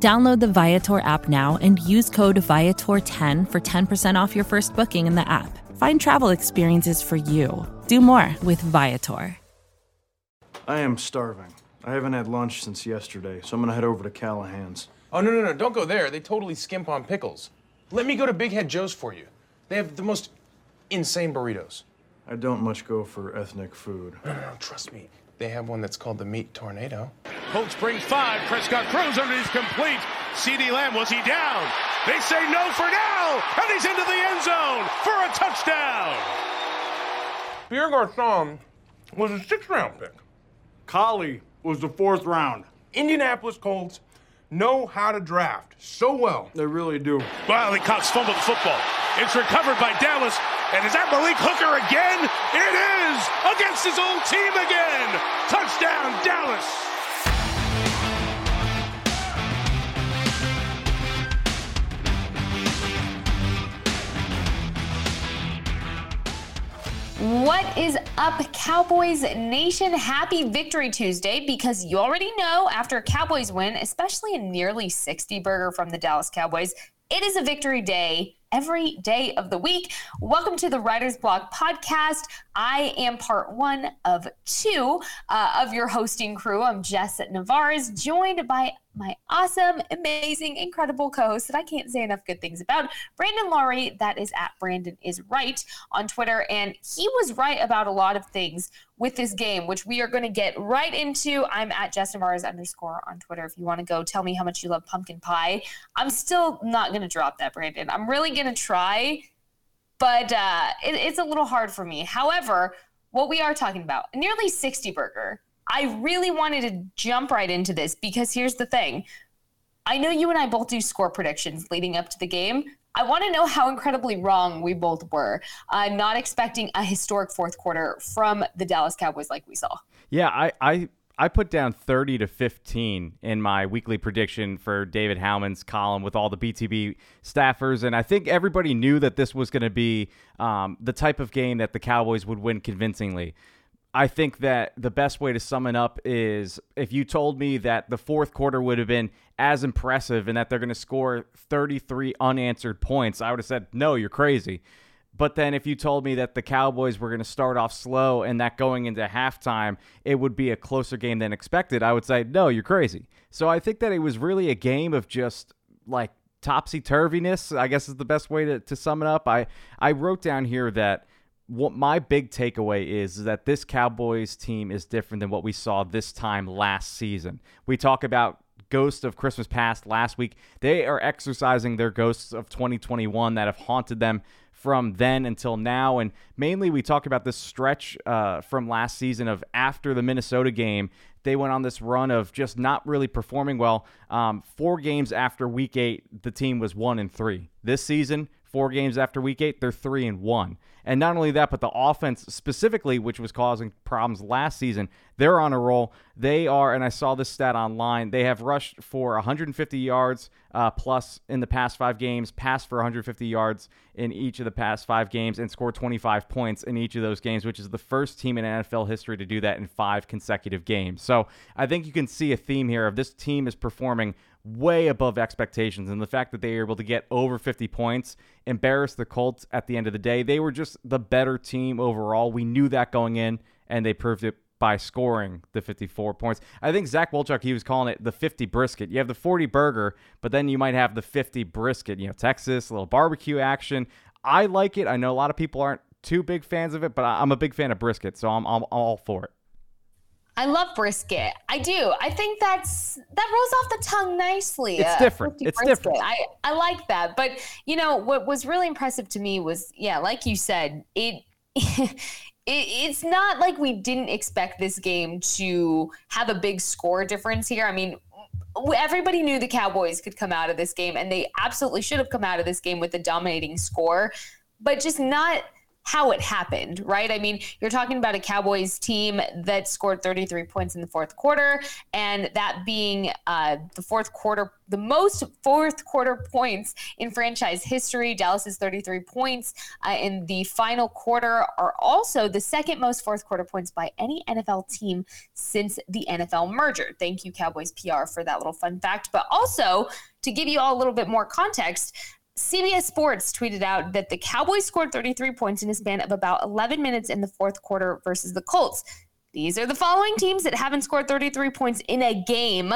Download the Viator app now and use code Viator10 for 10% off your first booking in the app. Find travel experiences for you. Do more with Viator. I am starving. I haven't had lunch since yesterday, so I'm gonna head over to Callahan's. Oh, no, no, no, don't go there. They totally skimp on pickles. Let me go to Big Head Joe's for you. They have the most insane burritos. I don't much go for ethnic food. No, no, no, trust me. They have one that's called the Meat Tornado. Colts brings five. Prescott throws underneath complete. CeeDee Lamb, was he down? They say no for now, and he's into the end zone for a touchdown. Pierre Garcon was a sixth round pick. Collie was the fourth round. Indianapolis Colts know how to draft so well. They really do. Wiley Cox fumbled the football. It's recovered by Dallas. And is that Malik Hooker again? It is against his old team again. Touchdown, Dallas. What is up, Cowboys Nation? Happy Victory Tuesday because you already know after a Cowboys win, especially a nearly 60 burger from the Dallas Cowboys, it is a victory day every day of the week. Welcome to the Writer's Block podcast. I am part one of two uh, of your hosting crew. I'm Jess Nevarez, joined by my awesome, amazing, incredible co-host that I can't say enough good things about, Brandon Loree. That is at Brandon is right on Twitter, and he was right about a lot of things with this game, which we are going to get right into. I'm at Justin Nevarez underscore on Twitter. If you want to go tell me how much you love pumpkin pie, I'm still not going to drop that, Brandon. I'm really going to try, but uh, it, it's a little hard for me. However, what we are talking about, nearly 60 burger. I really wanted to jump right into this because here's the thing. I know you and I both do score predictions leading up to the game. I want to know how incredibly wrong we both were. I'm not expecting a historic fourth quarter from the Dallas Cowboys like we saw. Yeah, I, I I put down 30 to 15 in my weekly prediction for David Howman's column with all the BTB staffers. And I think everybody knew that this was going to be um, the type of game that the Cowboys would win convincingly. I think that the best way to sum it up is if you told me that the fourth quarter would have been as impressive and that they're going to score 33 unanswered points, I would have said, no, you're crazy. But then if you told me that the Cowboys were going to start off slow and that going into halftime it would be a closer game than expected, I would say, no, you're crazy. So I think that it was really a game of just like topsy turviness, I guess is the best way to, to sum it up. I, I wrote down here that what my big takeaway is, is that this Cowboys team is different than what we saw this time last season. We talk about ghosts of Christmas past last week. They are exercising their ghosts of 2021 that have haunted them from then until now. And mainly, we talk about this stretch uh, from last season of after the Minnesota game. They went on this run of just not really performing well. Um, four games after week eight, the team was one and three. This season, four games after week eight, they're three and one. And not only that, but the offense specifically, which was causing problems last season, they're on a roll. They are, and I saw this stat online, they have rushed for 150 yards uh, plus in the past five games, passed for 150 yards in each of the past five games, and scored 25 points in each of those games, which is the first team in NFL history to do that in five consecutive games. So I think you can see a theme here of this team is performing way above expectations. And the fact that they were able to get over 50 points, embarrass the Colts at the end of the day. They were just the better team overall. We knew that going in, and they proved it by scoring the 54 points. I think Zach Wolchuk, he was calling it the 50 brisket. You have the 40 burger, but then you might have the 50 brisket. You know, Texas, a little barbecue action. I like it. I know a lot of people aren't too big fans of it, but I'm a big fan of brisket, so I'm, I'm all for it. I love brisket. I do. I think that's that rolls off the tongue nicely. It's uh, different. It's brisket. different. I, I like that. But you know what was really impressive to me was yeah, like you said, it, it it's not like we didn't expect this game to have a big score difference here. I mean, everybody knew the Cowboys could come out of this game, and they absolutely should have come out of this game with a dominating score, but just not how it happened, right? I mean, you're talking about a Cowboys team that scored 33 points in the fourth quarter, and that being uh, the fourth quarter, the most fourth quarter points in franchise history. Dallas's 33 points uh, in the final quarter are also the second most fourth quarter points by any NFL team since the NFL merger. Thank you, Cowboys PR, for that little fun fact. But also, to give you all a little bit more context, CBS Sports tweeted out that the Cowboys scored 33 points in a span of about 11 minutes in the fourth quarter versus the Colts. These are the following teams that haven't scored 33 points in a game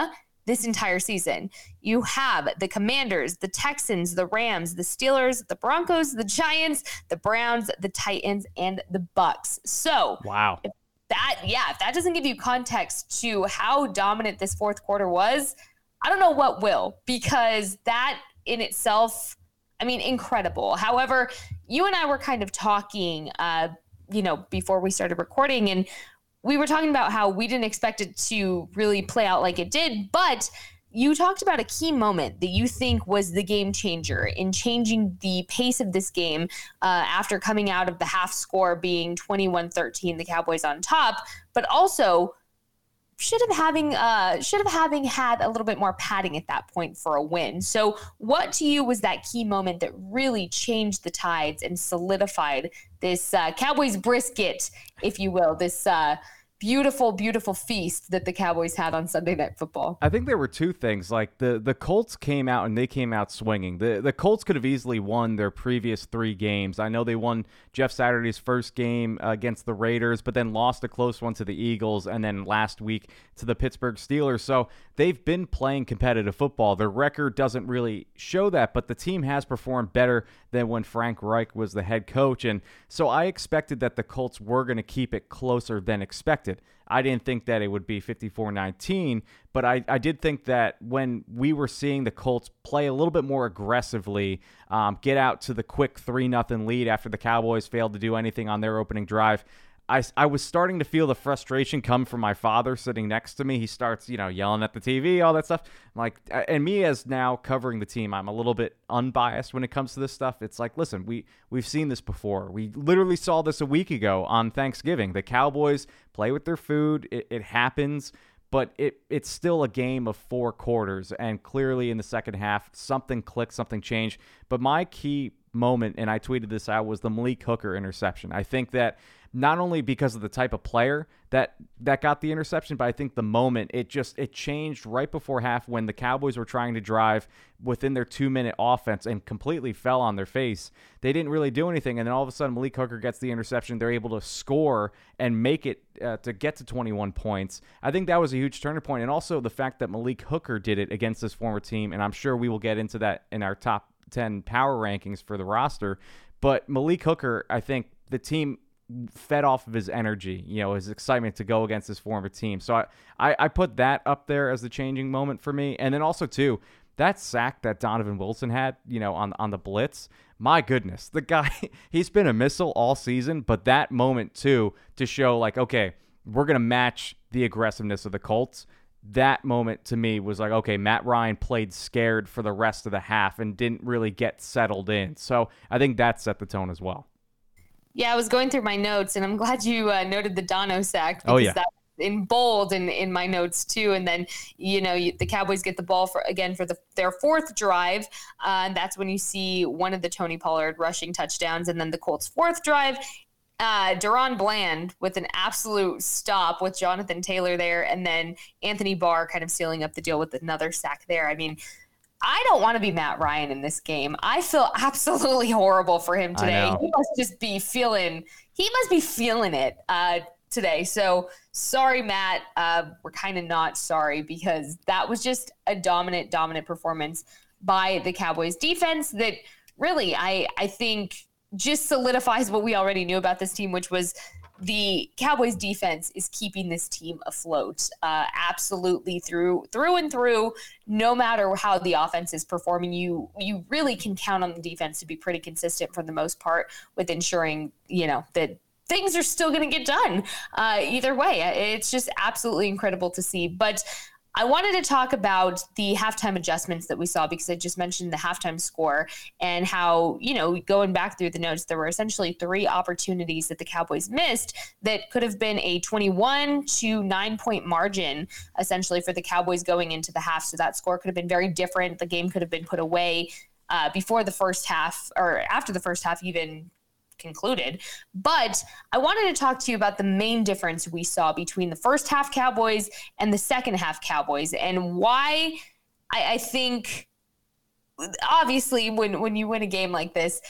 this entire season. You have the Commanders, the Texans, the Rams, the Steelers, the Broncos, the Giants, the Browns, the Titans, and the Bucks. So, wow. that yeah, if that doesn't give you context to how dominant this fourth quarter was, I don't know what will because that in itself I mean, incredible. However, you and I were kind of talking, uh, you know, before we started recording, and we were talking about how we didn't expect it to really play out like it did, but you talked about a key moment that you think was the game changer in changing the pace of this game uh, after coming out of the half score being 21 13, the Cowboys on top, but also should have having uh should have having had a little bit more padding at that point for a win. So what to you was that key moment that really changed the tides and solidified this uh, Cowboys brisket, if you will, this uh beautiful, beautiful feast that the Cowboys had on Sunday Night Football. I think there were two things. Like the the Colts came out and they came out swinging. The the Colts could have easily won their previous three games. I know they won Jeff Saturday's first game uh, against the Raiders, but then lost a close one to the Eagles, and then last week to the Pittsburgh Steelers. So they've been playing competitive football. Their record doesn't really show that, but the team has performed better than when Frank Reich was the head coach. And so I expected that the Colts were going to keep it closer than expected. I didn't think that it would be 54 19, but I, I did think that when we were seeing the Colts play a little bit more aggressively, um, get out to the quick 3 0 lead after the Cowboys failed to do anything on their opening drive, I, I was starting to feel the frustration come from my father sitting next to me. He starts, you know, yelling at the TV, all that stuff. I'm like, and me as now covering the team, I'm a little bit unbiased when it comes to this stuff. It's like, listen, we we've seen this before. We literally saw this a week ago on Thanksgiving. The Cowboys play with their food. It, it happens but it it's still a game of four quarters and clearly in the second half something clicked something changed but my key moment and i tweeted this out was the malik hooker interception i think that not only because of the type of player that that got the interception, but I think the moment it just it changed right before half when the Cowboys were trying to drive within their two minute offense and completely fell on their face. They didn't really do anything, and then all of a sudden Malik Hooker gets the interception. They're able to score and make it uh, to get to 21 points. I think that was a huge turning point, and also the fact that Malik Hooker did it against his former team, and I'm sure we will get into that in our top 10 power rankings for the roster. But Malik Hooker, I think the team fed off of his energy, you know, his excitement to go against his former team. So I, I, I, put that up there as the changing moment for me. And then also too, that sack that Donovan Wilson had, you know, on on the blitz. My goodness, the guy he's been a missile all season, but that moment too to show like, okay, we're gonna match the aggressiveness of the Colts. That moment to me was like, okay, Matt Ryan played scared for the rest of the half and didn't really get settled in. So I think that set the tone as well. Yeah, I was going through my notes, and I'm glad you uh, noted the Dono sack. oh yeah. That in bold in, in my notes too. And then you know you, the Cowboys get the ball for again for the their fourth drive, uh, and that's when you see one of the Tony Pollard rushing touchdowns, and then the Colts' fourth drive. Uh, Bland with an absolute stop with Jonathan Taylor there, and then Anthony Barr kind of sealing up the deal with another sack there. I mean, I don't want to be Matt Ryan in this game. I feel absolutely horrible for him today. He must just be feeling he must be feeling it uh, today. So sorry, Matt. Uh, we're kind of not sorry because that was just a dominant, dominant performance by the Cowboys defense that really I I think just solidifies what we already knew about this team, which was the Cowboys defense is keeping this team afloat uh, absolutely through through and through. No matter how the offense is performing, you you really can count on the defense to be pretty consistent for the most part with ensuring you know that things are still going to get done uh, either way. It's just absolutely incredible to see. But I wanted to talk about the halftime adjustments that we saw because I just mentioned the halftime score and how, you know, going back through the notes, there were essentially three opportunities that the Cowboys missed that could have been a 21 to nine point margin, essentially, for the Cowboys going into the half. So that score could have been very different. The game could have been put away uh, before the first half or after the first half even concluded. But I wanted to talk to you about the main difference we saw between the first half Cowboys and the second half Cowboys and why I, I think obviously when when you win a game like this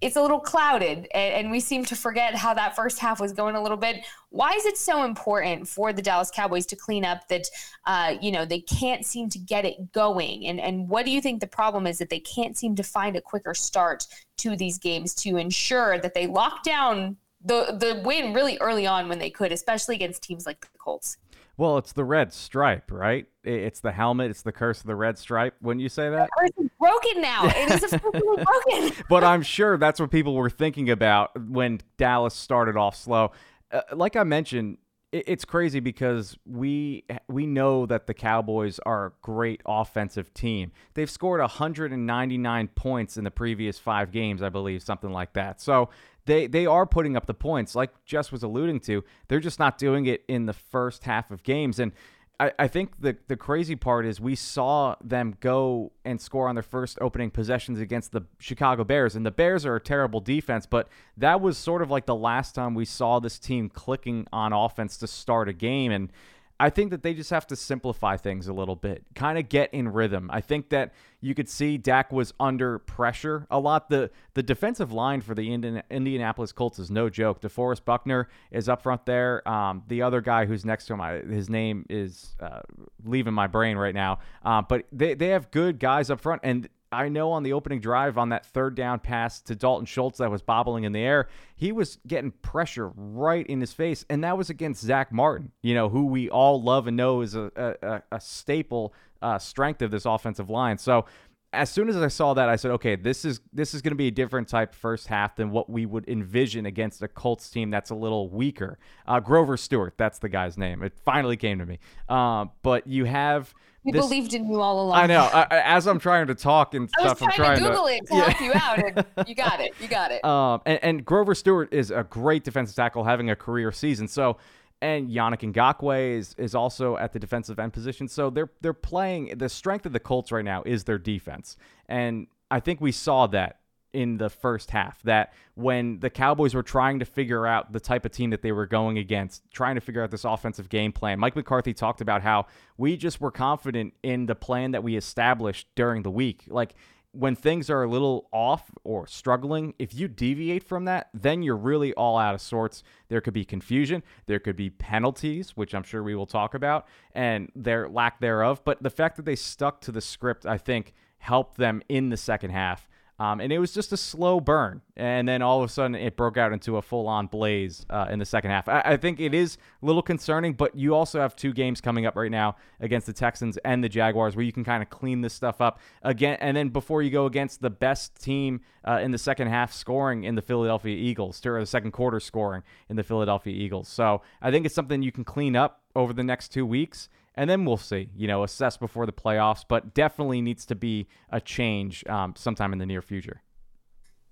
it's a little clouded and, and, we seem to forget how that first half was going a little bit. Why is it so important for the dallas cowboys to clean up that uh, you know they can't seem to get it going? And, and what do you think the problem is that they can't seem to find a quicker start to these games to ensure that they lock down the, the win really early on when they could especially against teams like the colts well, it's the red stripe, right? It's the helmet. It's the curse of the red stripe. Wouldn't you say that? Curse is broken now. It is officially broken. but I'm sure that's what people were thinking about when Dallas started off slow. Uh, like I mentioned, it's crazy because we we know that the Cowboys are a great offensive team. They've scored 199 points in the previous 5 games, I believe, something like that. So, they they are putting up the points, like Jess was alluding to. They're just not doing it in the first half of games. And I, I think the the crazy part is we saw them go and score on their first opening possessions against the Chicago Bears. And the Bears are a terrible defense, but that was sort of like the last time we saw this team clicking on offense to start a game. And I think that they just have to simplify things a little bit, kind of get in rhythm. I think that you could see Dak was under pressure a lot. The the defensive line for the Indian, Indianapolis Colts is no joke. DeForest Buckner is up front there. Um, the other guy who's next to him, I, his name is uh, leaving my brain right now. Uh, but they, they have good guys up front, and I know on the opening drive on that third down pass to Dalton Schultz that was bobbling in the air, he was getting pressure right in his face, and that was against Zach Martin, you know, who we all love and know is a, a, a staple uh, strength of this offensive line. So as soon as I saw that, I said, okay, this is this is going to be a different type first half than what we would envision against a Colts team that's a little weaker. Uh, Grover Stewart, that's the guy's name. It finally came to me. Uh, but you have we this, believed in you all along. I know. I, as I'm trying to talk and I stuff, I'm trying to Google to, it to yeah. help you out. And you got it. You got it. Um, and, and, Grover Stewart is a great defensive tackle, having a career season. So, and Yannick Ngakoue is is also at the defensive end position. So they're they're playing. The strength of the Colts right now is their defense, and I think we saw that in the first half that when the Cowboys were trying to figure out the type of team that they were going against, trying to figure out this offensive game plan, Mike McCarthy talked about how we just were confident in the plan that we established during the week. Like when things are a little off or struggling, if you deviate from that, then you're really all out of sorts. There could be confusion, there could be penalties, which I'm sure we will talk about, and their lack thereof. But the fact that they stuck to the script, I think, helped them in the second half um, and it was just a slow burn. And then all of a sudden, it broke out into a full on blaze uh, in the second half. I, I, think it is a little concerning, but you also have two games coming up right now against the Texans and the Jaguars where you can kind of clean this stuff up again. And then before you go against the best team uh, in the second half scoring in the Philadelphia Eagles, or the second quarter scoring in the Philadelphia Eagles. So I think it's something you can clean up over the next two weeks and then we'll see, you know, assess before the playoffs, but definitely needs to be a change um, sometime in the near future.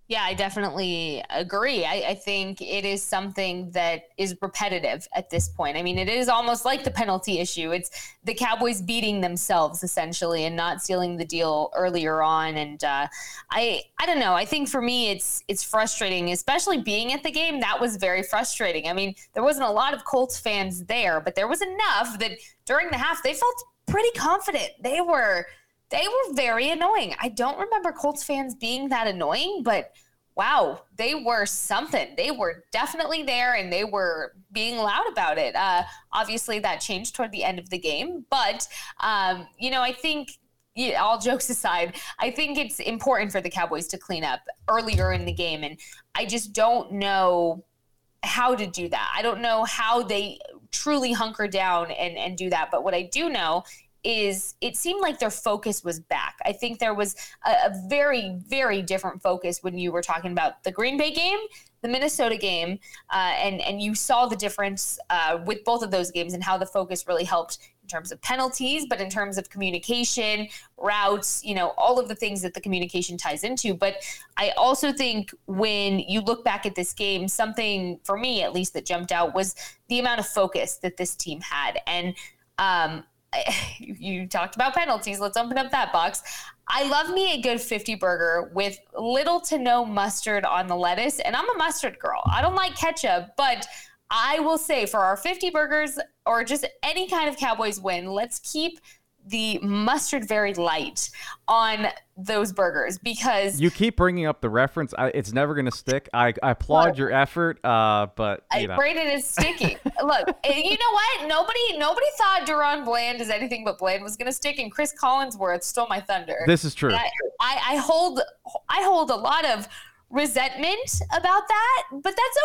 Yeah, I definitely agree. I, I, think it is something that is repetitive at this point. I mean, it is almost like the penalty issue. It's the Cowboys beating themselves essentially and not sealing the deal earlier on. And uh, I, I don't know. I think for me, it's it's frustrating, especially being at the game. That was very frustrating. I mean, there wasn't a lot of Colts fans there, but there was enough that during the half they felt pretty confident. They were they were very annoying. I don't remember Colts fans being that annoying, but wow, they were something. They were definitely there and they were being loud about it. Uh, obviously, that changed toward the end of the game, but, um, you know, I think. Yeah, all jokes aside, I think it's important for the Cowboys to clean up earlier in the game. And I just don't know how to do that. I don't know how they truly hunker down and, and do that. But what I do know is it seemed like their focus was back. I think there was a, a, very, very different focus when you were talking about the Green Bay game, the Minnesota game, uh, and and you saw the difference uh, with both of those games and how the focus really helped in terms of penalties, but in terms of communication, routes, you know, all of the things that the communication ties into. But I also think when you look back at this game, something for me at least that jumped out was the amount of focus that this team had and. Um, you talked about penalties. Let's open up that box. I love me a good 50 burger with little to no mustard on the lettuce. And I'm a mustard girl. I don't like ketchup, but I will say for our 50 burgers or just any kind of Cowboys win, let's keep the mustard very light on those burgers because you keep bringing up the reference. I, it's never going to stick. I, I applaud your effort, uh, but you I know. Braden is sticky. Look, you know what? Nobody nobody thought DaRon Bland is anything but Bland was going to stick, and Chris Collinsworth stole my thunder. This is true. I, I, I hold I hold a lot of resentment about that, but that's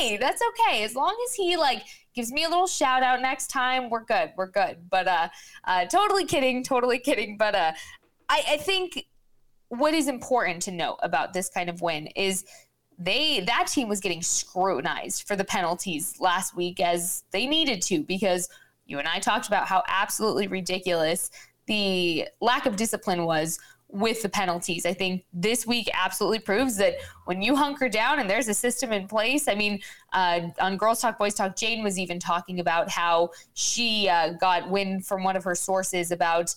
okay. That's okay. As long as he like gives me a little shout out next time, we're good. We're good. But uh, uh totally kidding, totally kidding. But uh, I, I think what is important to note about this kind of win is they that team was getting scrutinized for the penalties last week as they needed to because you and I talked about how absolutely ridiculous the lack of discipline was with the penalties. I think this week absolutely proves that when you hunker down and there's a system in place. I mean, uh, on Girls Talk, Boys Talk, Jane was even talking about how she uh, got wind from one of her sources about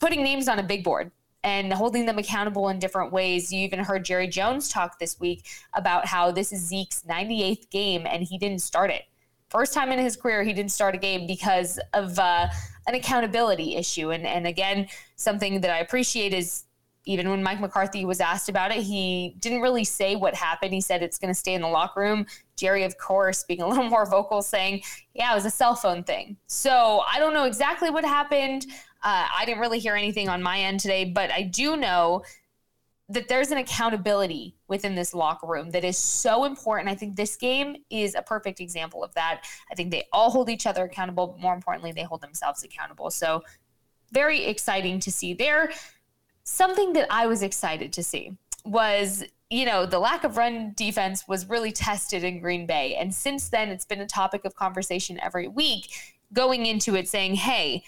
putting names on a big board and holding them accountable in different ways. You even heard Jerry Jones talk this week about how this is Zeke's 98th game and he didn't start it. First time in his career, he didn't start a game because of uh, an accountability issue. And, and again, something that I appreciate is even when Mike McCarthy was asked about it, he didn't really say what happened. He said it's going to stay in the locker room. Jerry, of course, being a little more vocal, saying, yeah, it was a cell phone thing. So I don't know exactly what happened. Uh, I didn't really hear anything on my end today, but I do know that there's an accountability within this locker room that is so important. I think this game is a perfect example of that. I think they all hold each other accountable, but more importantly, they hold themselves accountable. So, very exciting to see there. Something that I was excited to see was, you know, the lack of run defense was really tested in Green Bay. And since then, it's been a topic of conversation every week going into it saying, hey,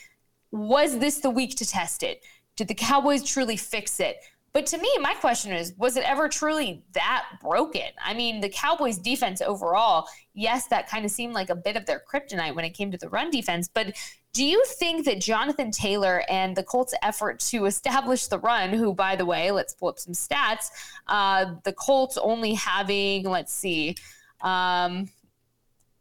was this the week to test it? Did the Cowboys truly fix it? But to me, my question is was it ever truly that broken? I mean, the Cowboys' defense overall, yes, that kind of seemed like a bit of their kryptonite when it came to the run defense. But do you think that Jonathan Taylor and the Colts' effort to establish the run, who, by the way, let's pull up some stats, uh, the Colts only having, let's see, um,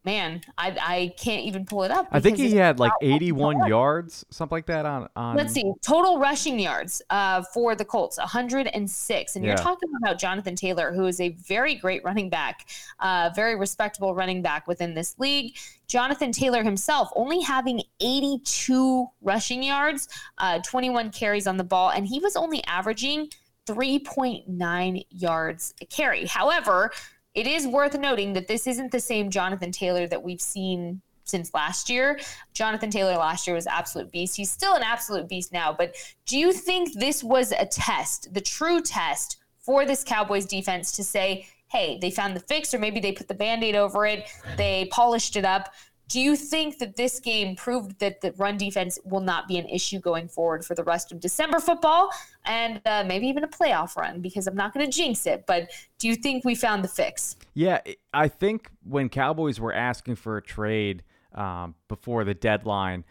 man, I, I can't even pull it up. I think he had like 81 yards, something like that on, on. Let's see, total rushing yards uh, for the Colts, 106. And yeah. you're talking about Jonathan Taylor, who is a very great running back, uh, very respectable running back within this league. Jonathan Taylor himself only having 82 rushing yards, uh, 21 carries on the ball, and he was only averaging 3.9 yards a carry. However, it is worth noting that this isn't the same Jonathan Taylor that we've seen since last year. Jonathan Taylor last year was absolute beast. He's still an absolute beast now, but do you think this was a test, the true test for this Cowboys defense to say, hey, they found the fix, or maybe they put the band aid over it, they polished it up? Do you think that this game proved that the run defense will not be an issue going forward for the rest of December football and uh, maybe even a playoff run? Because I'm not going to jinx it, but do you think we found the fix? Yeah, I think when Cowboys were asking for a trade um, before the deadline,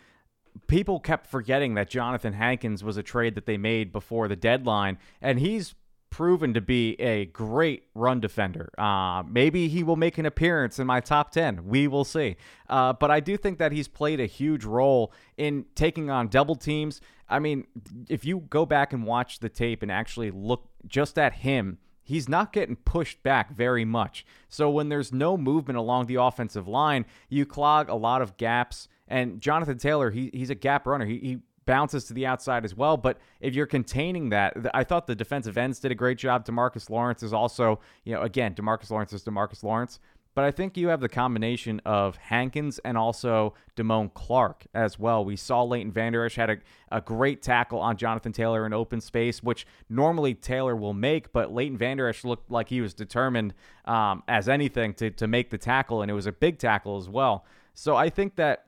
people kept forgetting that Jonathan Hankins was a trade that they made before the deadline, and he's proven to be a great run defender. Uh, maybe he will make an appearance in my top 10. We will see. Uh, but I do think that he's played a huge role in taking on double teams. I mean, if you go back and watch the tape and actually look just at him, he's not getting pushed back very much. So when there's no movement along the offensive line, you clog a lot of gaps. And Jonathan Taylor, he, he's a gap runner. He, he bounces to the outside as well. But if you're containing that, I thought the defensive ends did a great job. Demarcus Lawrence is also, you know, again, Demarcus Lawrence is Demarcus Lawrence. but I think you have the combination of Hankins and also Damone Clark as well. We saw Leighton Vander Esch had a, a great tackle on Jonathan Taylor in open space, which normally Taylor will make, but Leighton Vander Esch looked like he was determined um, as anything to, to make the tackle, and it was a big tackle as well. So I think that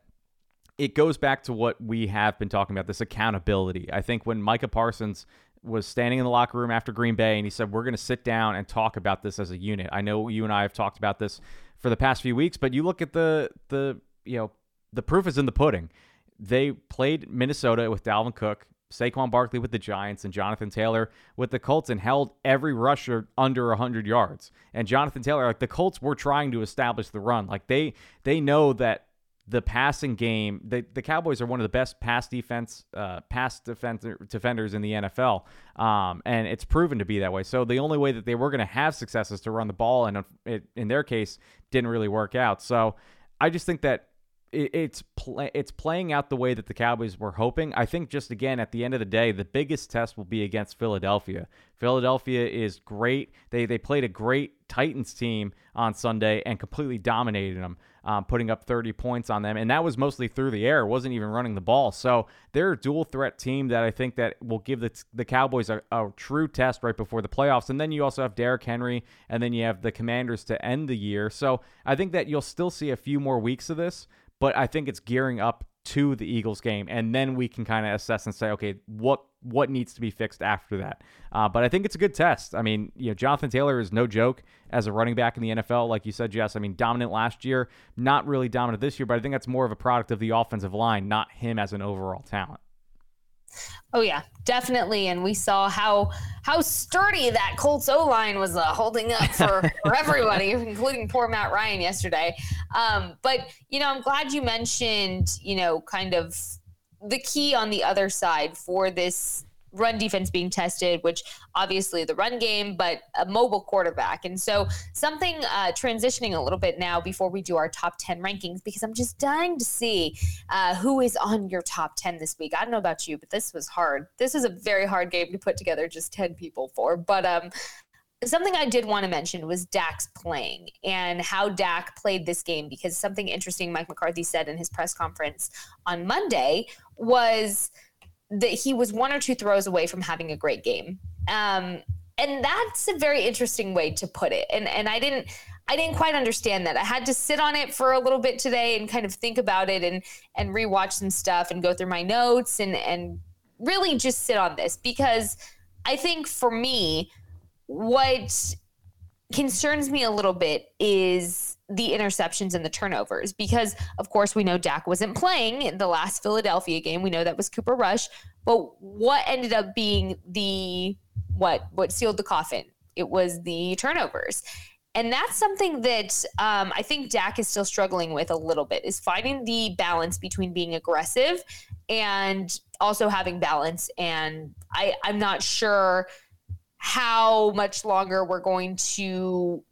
it goes back to what we have been talking about this accountability. I think when Micah Parsons was standing in the locker room after Green Bay and he said, We're going to sit down and talk about this as a unit. I know you and I have talked about this for the past few weeks, but you look at the, the you know, the proof is in the pudding. They played Minnesota with Dalvin Cook, Saquon Barkley with the Giants, and Jonathan Taylor with the Colts and held every rusher under 100 yards. And Jonathan Taylor, like the Colts were trying to establish the run. Like they they know that the passing game. The, the Cowboys are one of the best pass defense, uh, pass defender, defenders in the NFL, um, and it's proven to be that way. So the only way that they were going to have success is to run the ball, and it, in their case, didn't really work out. So I just think that it, it's play, it's playing out the way that the Cowboys were hoping. I think just again at the end of the day, the biggest test will be against Philadelphia. Philadelphia is great. They they played a great Titans team on Sunday and completely dominated them um, putting up 30 points on them, and that was mostly through the air. wasn't even running the ball. So they're a dual threat team that I think that will give the the Cowboys a, a true test right before the playoffs. And then you also have Derrick Henry, and then you have the Commanders to end the year. So I think that you'll still see a few more weeks of this, but I think it's gearing up to the Eagles game, and then we can kind of assess and say, okay, what what needs to be fixed after that. Uh, but I think it's a good test. I mean, you know, Jonathan Taylor is no joke as a running back in the NFL, like you said, Jess. I mean, dominant last year, not really dominant this year, but I think that's more of a product of the offensive line, not him as an overall talent. Oh yeah, definitely. And we saw how how sturdy that Colts O line was uh, holding up for, for everybody, including poor Matt Ryan yesterday. Um, but you know, I'm glad you mentioned you know kind of the key on the other side for this run defense being tested, which obviously the run game, but a mobile quarterback. And so something uh, transitioning a little bit now before we do our top 10 rankings, because I'm just dying to see uh, who is on your top 10 this week. I don't know about you, but this was hard. This is a very hard game to put together just 10 people for. But um, something I did want to mention was Dak's playing and how Dak played this game because something interesting Mike McCarthy said in his press conference on Monday was – that he was one or two throws away from having a great game. Um, and that's a very interesting way to put it. And and I didn't I didn't quite understand that. I had to sit on it for a little bit today and kind of think about it and and rewatch some stuff and go through my notes and and really just sit on this because I think for me what concerns me a little bit is the interceptions and the turnovers because of course we know Dak wasn't playing in the last Philadelphia game. We know that was Cooper Rush, but what ended up being the what what sealed the coffin? It was the turnovers. And that's something that um, I think Dak is still struggling with a little bit is finding the balance between being aggressive and also having balance. And I, I'm not sure how much longer we're going to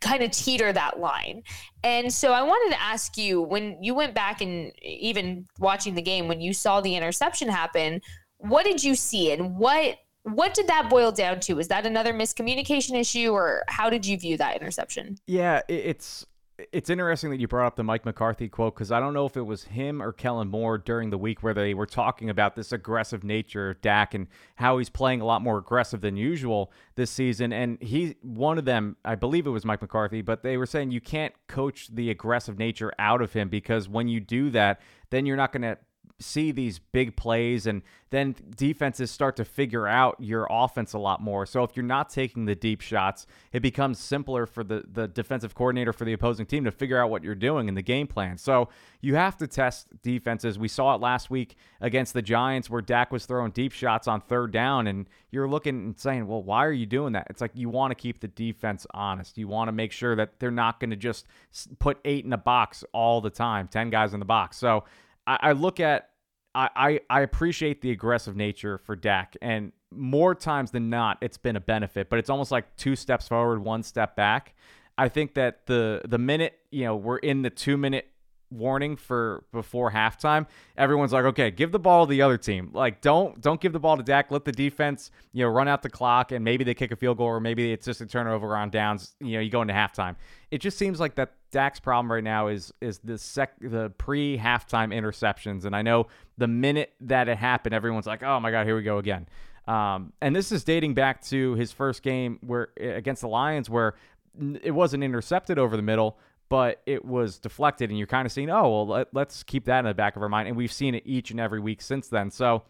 kind of teeter that line. And so I wanted to ask you when you went back and even watching the game when you saw the interception happen, what did you see and what what did that boil down to? Is that another miscommunication issue or how did you view that interception? Yeah, it's it's interesting that you brought up the Mike McCarthy quote because I don't know if it was him or Kellen Moore during the week where they were talking about this aggressive nature of Dak and how he's playing a lot more aggressive than usual this season. And he, one of them, I believe it was Mike McCarthy, but they were saying you can't coach the aggressive nature out of him because when you do that, then you're not going to see these big plays and then defenses start to figure out your offense a lot more. So if you're not taking the deep shots, it becomes simpler for the, the defensive coordinator for the opposing team to figure out what you're doing in the game plan. So you have to test defenses. We saw it last week against the Giants where Dak was throwing deep shots on third down, and you're looking and saying, well, why are you doing that? It's like you want to keep the defense honest. You want to make sure that they're not going to just put eight in a box all the time, 10 guys in the box. So I, I look at I, I appreciate the aggressive nature for Dak, and more times than not, it's been a benefit. But it's almost like two steps forward, one step back. I think that the the minute you know we're in the two minute warning for before halftime, everyone's like, okay, give the ball to the other team. Like, don't don't give the ball to Dak. Let the defense, you know, run out the clock, and maybe they kick a field goal, or maybe it's just a turnover on downs. You know, you go into halftime. It just seems like that Dak's problem right now is is the sec the pre halftime interceptions, and I know the minute that it happened, everyone's like, oh my god, here we go again. Um, and this is dating back to his first game where against the Lions, where it wasn't intercepted over the middle, but it was deflected, and you're kind of seeing, oh, well, let, let's keep that in the back of our mind. And we've seen it each and every week since then. So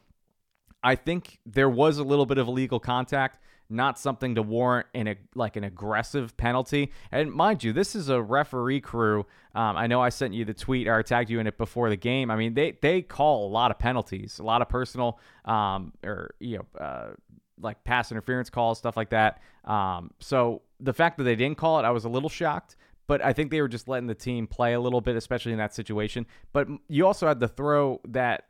I think there was a little bit of illegal contact, not something to warrant in a like an aggressive penalty. And mind you, this is a referee crew. Um, I know I sent you the tweet or I tagged you in it before the game. I mean, they they call a lot of penalties, a lot of personal um, or you know. Uh, like pass interference calls, stuff like that. Um, so the fact that they didn't call it, I was a little shocked but I think they were just letting the team play a little bit, especially in that situation. But you also had the throw that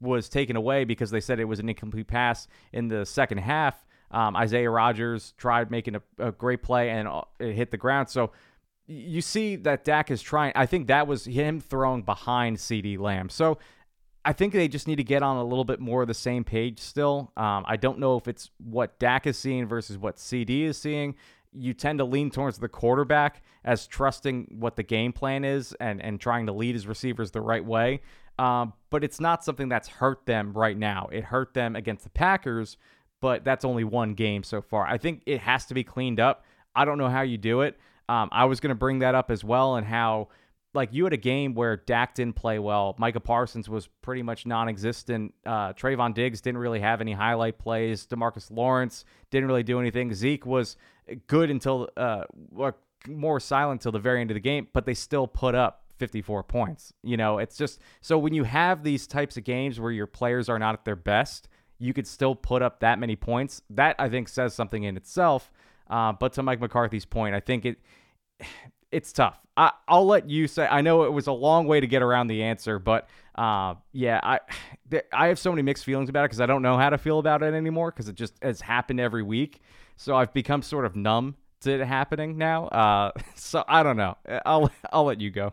was taken away because they said it was an incomplete pass in the second half. Um, Isaiah Rodgers tried making a, a great play and uh, it hit the ground. So you see that Dak is trying. I think that was him throwing behind CeeDee Lamb. So I think they just need to get on a little bit more of the same page still. Um, I don't know if it's what Dak is seeing versus what CeeDee is seeing you tend to lean towards the quarterback as trusting what the game plan is and, and trying to lead his receivers the right way. Um, but it's not something that's hurt them right now. It hurt them against the Packers, but that's only one game so far. I think it has to be cleaned up. I don't know how you do it. Um, I was going to bring that up as well and how like you had a game where Dak didn't play well. Micah Parsons was pretty much non-existent. Uh, Trevon Diggs didn't really have any highlight plays. Demarcus Lawrence didn't really do anything. Zeke was good until uh, more silent until the very end of the game, but they still put up 54 points. You know, it's just so when you have these types of games where your players are not at their best, you could still put up that many points. That I think says something in itself. Uh, but to Mike McCarthy's point, I think it it's tough. I, will let you say. I know it was a long way to get around the answer, but uh, yeah, I I have so many mixed feelings about it because I don't know how to feel about it anymore because it just has happened every week. So I've become sort of numb to it happening now. Uh, so I don't know. I'll I'll let you go.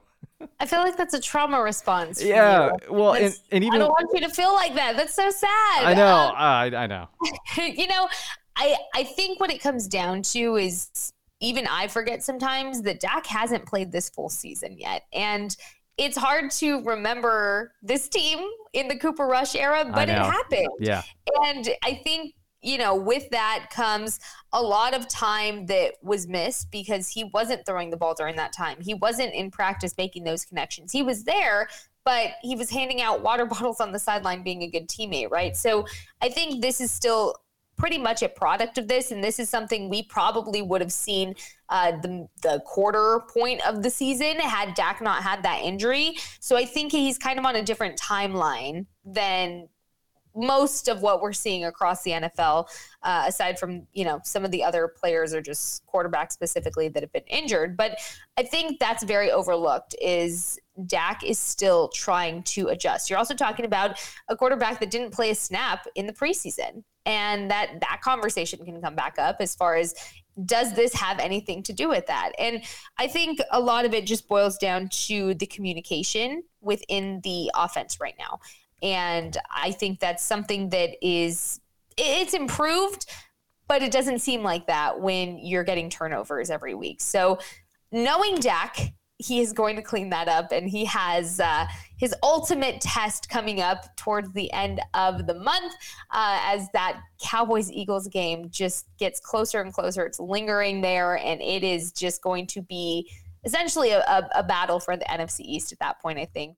I feel like that's a trauma response. yeah. You. Well, and, and, even I don't want you to feel like that. That's so sad. I know. Um, I I know. you know, I I think what it comes down to is even I forget sometimes that Dak hasn't played this full season yet, and it's hard to remember this team in the Cooper Rush era, but it happened. Yeah. And I think you know, with that comes a lot of time that was missed because he wasn't throwing the ball during that time. He wasn't in practice making those connections. He was there, but he was handing out water bottles on the sideline being a good teammate, right? So I think this is still pretty much a product of this, and this is something we probably would have seen uh, the the quarter point of the season had Dak not had that injury. So I think he's kind of on a different timeline than most of what we're seeing across the NFL, uh, aside from you know some of the other players are just quarterbacks specifically that have been injured. But I think that's very overlooked. Is Dak is still trying to adjust. You're also talking about a quarterback that didn't play a snap in the preseason, and that that conversation can come back up as far as does this have anything to do with that? And I think a lot of it just boils down to the communication within the offense right now. And I think that's something that is it's improved, but it doesn't seem like that when you're getting turnovers every week. So knowing Dak, he is going to clean that up, and he has uh, his ultimate test coming up towards the end of the month uh, as that Cowboys Eagles game just gets closer and closer. It's lingering there, and it is just going to be essentially a, a, a battle for the NFC East at that point, I think.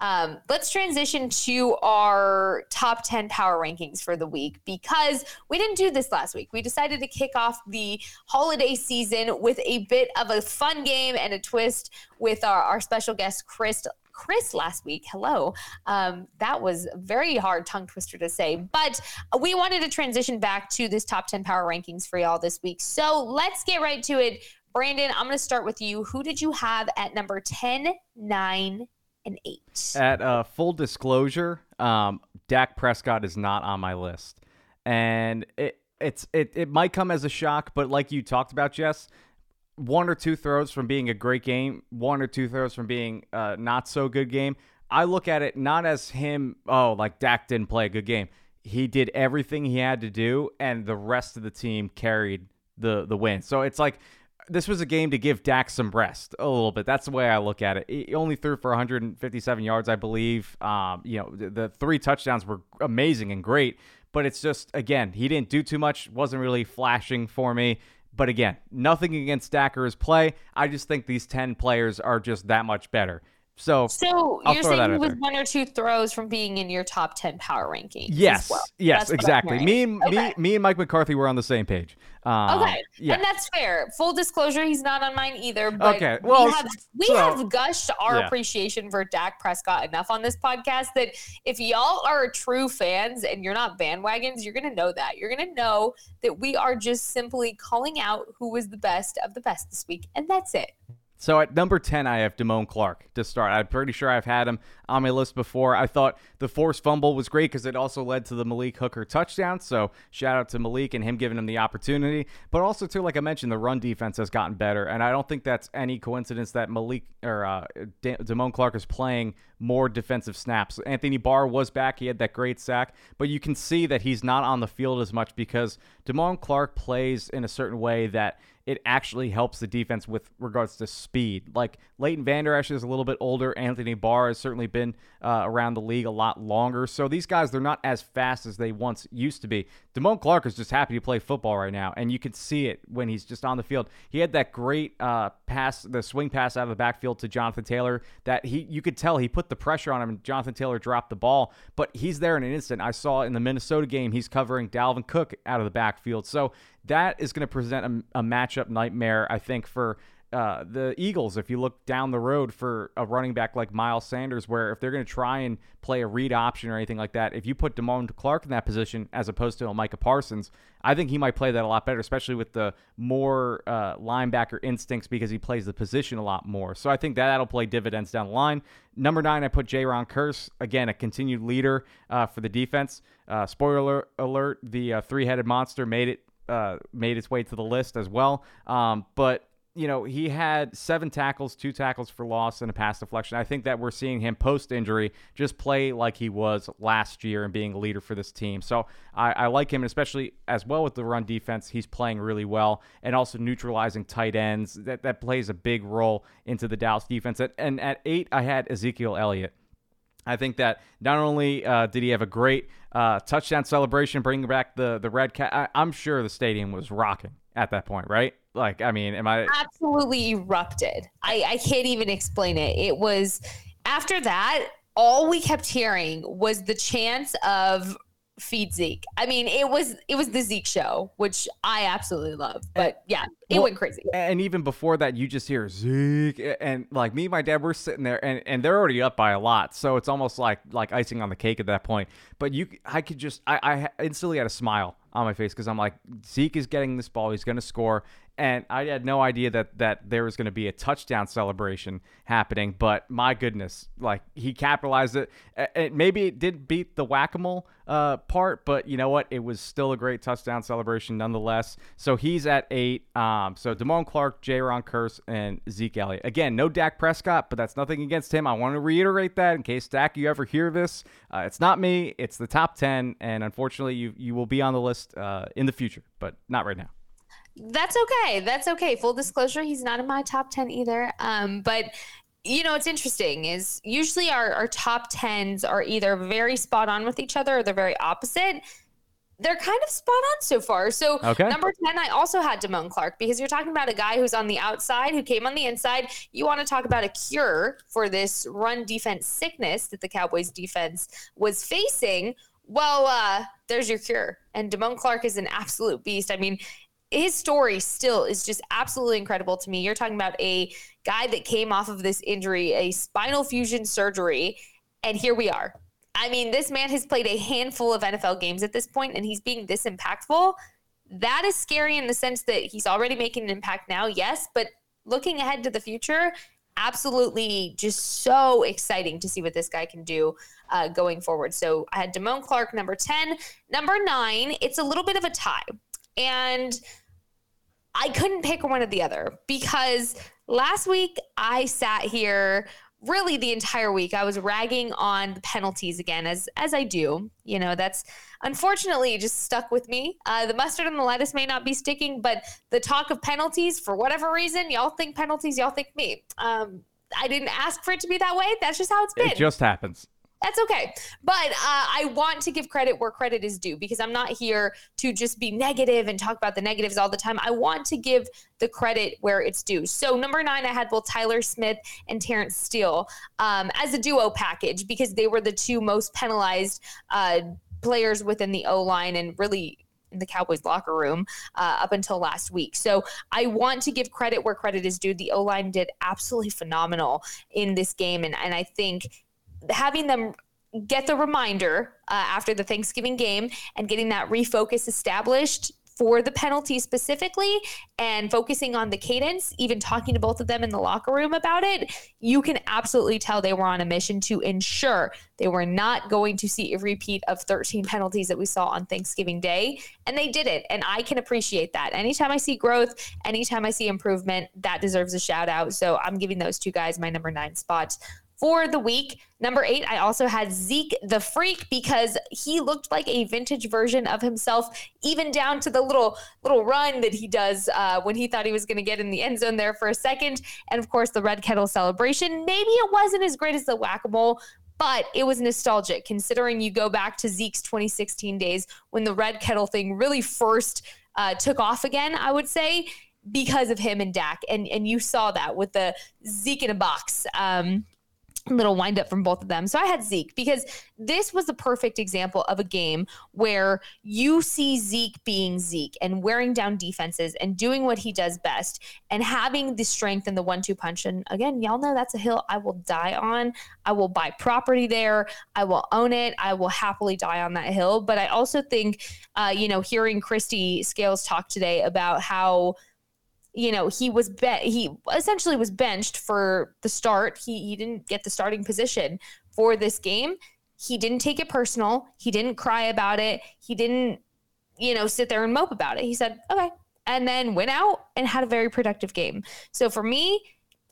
Um, let's transition to our top 10 power rankings for the week because we didn't do this last week. We decided to kick off the holiday season with a bit of a fun game and a twist with our, our special guest, Chris. Chris last week. Hello. Um, that was a very hard tongue twister to say, but we wanted to transition back to this top 10 power rankings for y'all this week. So let's get right to it. Brandon, I'm going to start with you. Who did you have at number 10, 9, and eight. At uh, full disclosure, um, Dak Prescott is not on my list, and it it's it it might come as a shock, but like you talked about, Jess, one or two throws from being a great game, one or two throws from being a not so good game. I look at it not as him, oh, like Dak didn't play a good game. He did everything he had to do, and the rest of the team carried the the win. So it's like this was a game to give Dak some rest a little bit. That's the way I look at it. He only threw for 157 yards, I believe. Um, you know, the, the, three touchdowns were amazing and great, but it's just again, he didn't do too much. wasn't really flashing for me. But again, nothing against Dak or his play. I just think these 10 players are just that much better. So, so I'll you're saying he was one or two throws from being in your top ten power ranking. Yes, well. yes, exactly. Me and okay. me, me and Mike McCarthy were on the same page. Um, okay, yeah. and that's fair. Full disclosure, he's not on mine either. But okay, well, we have we so, have gushed our yeah. appreciation for Dak Prescott enough on this podcast that if y'all are true fans and you're not bandwagons, you're gonna know that. You're gonna know that we are just simply calling out who was the best of the best this week, and that's it. So at number 10, I have Damone Clark to start. I'm pretty sure I've had him on my list before. I thought the forced fumble was great because it also led to the Malik Hooker touchdown. So shout out to Malik and him giving him the opportunity. But also, too, like I mentioned, the run defense has gotten better. And I don't think that's any coincidence that Malik or uh, Damone Clark is playing more defensive snaps. Anthony Barr was back. He had that great sack. But you can see that he's not on the field as much because Damone Clark plays in a certain way that – it actually helps the defense with regards to speed. Like Leighton Vander Esch is a little bit older. Anthony Barr has certainly been uh, around the league a lot longer. So these guys, they're not as fast as they once used to be. Damone Clark is just happy to play football right now, and you can see it when he's just on the field. He had that great uh, pass, the swing pass out of the backfield to Jonathan Taylor. That he, you could tell he put the pressure on him, and Jonathan Taylor dropped the ball. But he's there in an instant. I saw in the Minnesota game, he's covering Dalvin Cook out of the backfield. So that is going to present a, a matchup nightmare, I think, for uh, the Eagles, if you look down the road for a running back like Miles Sanders, where if they're going to try and play a read option or anything like that, if you put Damone Clark in that position as opposed to Micah Parsons, I think he might play that a lot better, especially with the more uh, linebacker instincts because he plays the position a lot more. So I think that that'll play dividends down the line. Number nine, I put Jayron Kearse, again, a continued leader uh, for the defense. Uh, spoiler alert, the uh, three headed monster made it uh, made its way to the list as well. Um, but you know, he had seven tackles, two tackles for loss, and a pass deflection. I think that we're seeing him post injury just play like he was last year and being a leader for this team. So I, I, like him, especially as well with the run defense. He's playing really well and also neutralizing tight ends. That, that plays a big role into the Dallas defense. and at eight, I had Ezekiel Elliott. I think that not only uh, did he have a great uh, touchdown celebration, bringing back the the red cat, I, I'm sure the stadium was rocking at that point, right? Like, I mean, am I absolutely erupted? I, I can't even explain it. It was after that, all we kept hearing was the chance of feed Zeke. I mean, it was it was the Zeke show, which I absolutely love. But yeah, it well, went crazy. And even before that, you just hear Zeke, and like me and my dad, we're sitting there, and, and they're already up by a lot, so it's almost like like icing on the cake at that point. But you, I could just, I, I instantly had a smile on my face because I'm like, Zeke is getting this ball, he's going to score, and I had no idea that that there was going to be a touchdown celebration happening. But my goodness, like he capitalized it. it maybe it did beat the whack a mole uh, part, but you know what? It was still a great touchdown celebration nonetheless. So he's at eight. Um, so Damone Clark, Jayron Kearse, and Zeke Elliott. Again, no Dak Prescott, but that's nothing against him. I want to reiterate that in case Dak, you ever hear this, uh, it's not me. It's the top ten, and unfortunately, you you will be on the list uh, in the future, but not right now. That's okay. That's okay. Full disclosure, he's not in my top 10 either. Um, but you know, it's interesting is usually our, our top 10s are either very spot on with each other or they're very opposite. They're kind of spot on so far. So, okay. number 10, I also had Damone Clark because you're talking about a guy who's on the outside who came on the inside. You want to talk about a cure for this run defense sickness that the Cowboys defense was facing. Well, uh, there's your cure. And Damone Clark is an absolute beast. I mean, his story still is just absolutely incredible to me. You're talking about a guy that came off of this injury, a spinal fusion surgery, and here we are. I mean, this man has played a handful of NFL games at this point, and he's being this impactful. That is scary in the sense that he's already making an impact now, yes, but looking ahead to the future, absolutely just so exciting to see what this guy can do uh, going forward. So I had Damone Clark, number 10. Number nine, it's a little bit of a tie. And I couldn't pick one or the other because last week I sat here really the entire week I was ragging on the penalties again as as I do. You know, that's unfortunately just stuck with me. Uh, the mustard and the lettuce may not be sticking, but the talk of penalties for whatever reason, y'all think penalties, y'all think me. Um, I didn't ask for it to be that way. That's just how it's been. It just happens. That's okay. But uh, I want to give credit where credit is due because I'm not here to just be negative and talk about the negatives all the time. I want to give the credit where it's due. So, number nine, I had both Tyler Smith and Terence Steele um, as a duo package because they were the two most penalized uh, players within the O line and really in the Cowboys locker room uh, up until last week. So I want to give credit where credit is due. The O line did absolutely phenomenal in this game. And, and I think having them get the reminder uh, after the Thanksgiving game and getting that refocus established for the penalty specifically and focusing on the cadence, even talking to both of them in the locker room about it, you can absolutely tell they were on a mission to ensure they were not going to see a repeat of 13 penalties that we saw on Thanksgiving Day. And they did it. And I can appreciate that. Anytime I see growth, anytime I see improvement, that deserves a shout out. So I'm giving those two guys my number nine spots for the week. Number eight, I also had Zeke the Freak because he looked like a vintage version of himself, even down to the little little run that he does uh, when he thought he was going to get in the end zone there for a second, and of course the red kettle celebration. Maybe it wasn't as great as the whack a mole. But it was nostalgic considering you go back to Zeke's 2016 days when the red kettle thing really first uh, took off again, I would say, because of him and Dak. And, and you saw that with the Zeke in a box. Um, little wind up from both of them. So I had Zeke because this was the perfect example of a game where you see Zeke being Zeke and wearing down defenses and doing what he does best and having the strength and the one two punch. And again, y'all know that's a hill I will die on. I will buy property there. I will own it. I will happily die on that hill. But I also think, uh, you know, hearing Kristi Scales talk today about how you know, he was be- he essentially was benched for the start. He he didn't get the starting position for this game. He didn't take it personal. He didn't cry about it. He didn't, you know, sit there and mope about it. He said, "Okay." And then went out and had a very productive game. So for me,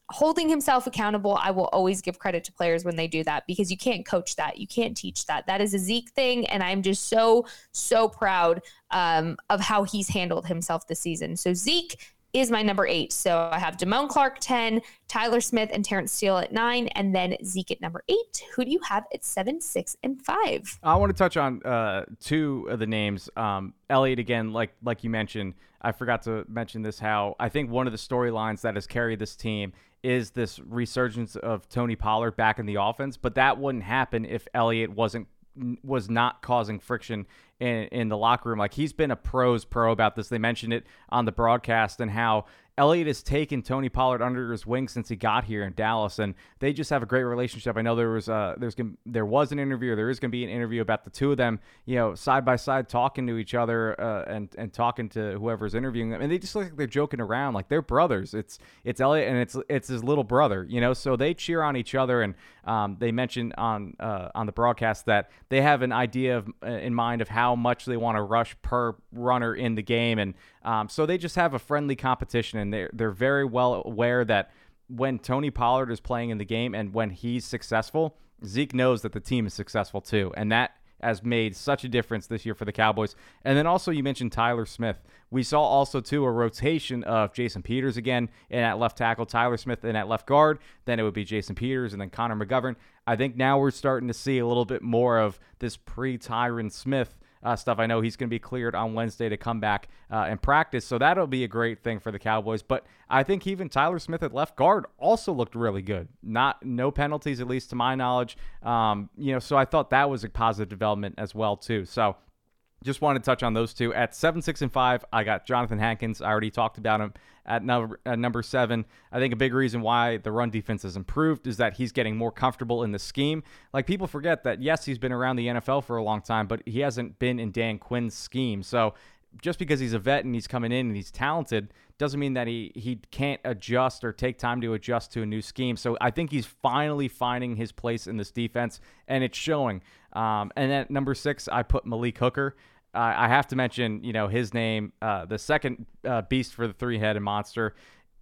holding himself accountable, I will always give credit to players when they do that because you can't coach that. You can't teach that. That is a Zeke thing. And I'm just so, so proud um, of how he's handled himself this season. So, Zeke, is my number eight. So I have Damone Clark 10, Tyler Smith and Terence Steele at nine, and then Zeke at number eight. Who do you have at seven, six, and five? I want to touch on uh, two of the names. Um, Elliott again, like like you mentioned. I forgot to mention this. How I think one of the storylines that has carried this team is this resurgence of Tony Pollard back in the offense, but that wouldn't happen if Elliott wasn't was not causing friction in, in the locker room. Like he's been a pros pro about this. They mentioned it on the broadcast and how Elliott has taken Tony Pollard under his wing since he got here in Dallas, and they just have a great relationship. I know there was uh, there's gonna, there was an interview, there is going to be an interview about the two of them, you know, side by side talking to each other uh, and and talking to whoever's interviewing them, and they just look like they're joking around, like they're brothers. It's it's Elliott and it's it's his little brother, you know, so they cheer on each other, and um, they mentioned on uh, on the broadcast that they have an idea of uh, in mind of how much they want to rush per runner in the game, and um, so they just have a friendly competition, and they're they're very well aware that when Tony Pollard is playing in the game and when he's successful, Zeke knows that the team is successful too, and that has made such a difference this year for the Cowboys. And then also you mentioned Tyler Smith. We saw also too a rotation of Jason Peters again in at left tackle, Tyler Smith in at left guard. Then it would be Jason Peters and then Connor McGovern. I think now we're starting to see a little bit more of this pre-Tyron Smith uh, stuff. I know he's going to be cleared on Wednesday to come back uh, and practice, so that'll be a great thing for the Cowboys. But I think even Tyler Smith at left guard also looked really good. Not no penalties, at least to my knowledge. Um, you know, so I thought that was a positive development as well too. So just wanted to touch on those two. At seven, six, and five, I got Jonathan Hankins. I already talked about him at number at number seven. I think a big reason why the run defense has improved is that he's getting more comfortable in the scheme. Like people forget that yes, he's been around the NFL for a long time, but he hasn't been in Dan Quinn's scheme. So just because he's a vet and he's coming in and he's talented doesn't mean that he he can't adjust or take time to adjust to a new scheme. So I think he's finally finding his place in this defense, and it's showing. Um, and at number six, I put Malik Hooker uh, I have to mention, you know, his name, uh, the second uh, beast for the three-headed monster.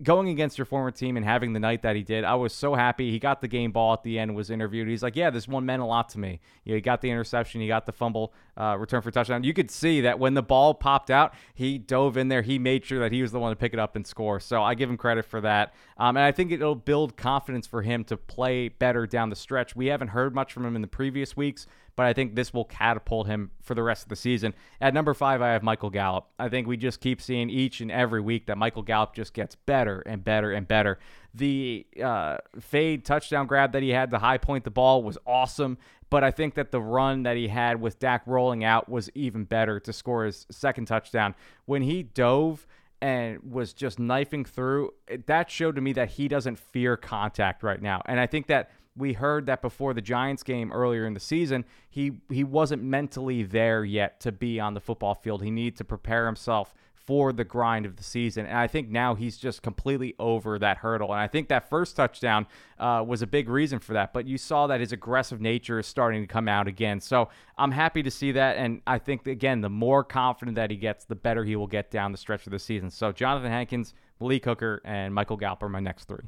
Going against your former team and having the night that he did, I was so happy. He got the game ball at the end, was interviewed. He's like, "Yeah, this one meant a lot to me. You know, he got the interception, he got the fumble, uh, return for touchdown. You could see that when the ball popped out, he dove in there. He made sure that he was the one to pick it up and score. So I give him credit for that. Um, and I think it'll build confidence for him to play better down the stretch. We haven't heard much from him in the previous weeks, but I think this will catapult him for the rest of the season. At number five, I have Michael Gallup. I think we just keep seeing each and every week that Michael Gallup just gets better and better and better. The uh, fade touchdown grab that he had to high point the ball was awesome, but I think that the run that he had with Dak rolling out was even better to score his second touchdown. When he dove, and was just knifing through, that showed to me that he doesn't fear contact right now. And I think that we heard that before the Giants game earlier in the season, he he wasn't mentally there yet to be on the football field. He needed to prepare himself for the grind of the season. And I think now he's just completely over that hurdle. And I think that first touchdown uh, was a big reason for that. But you saw that his aggressive nature is starting to come out again. So I'm happy to see that. And I think, again, the more confident that he gets, the better he will get down the stretch of the season. So Jonathan Hankins, Malik Hooker, and Michael Gallup are my next three.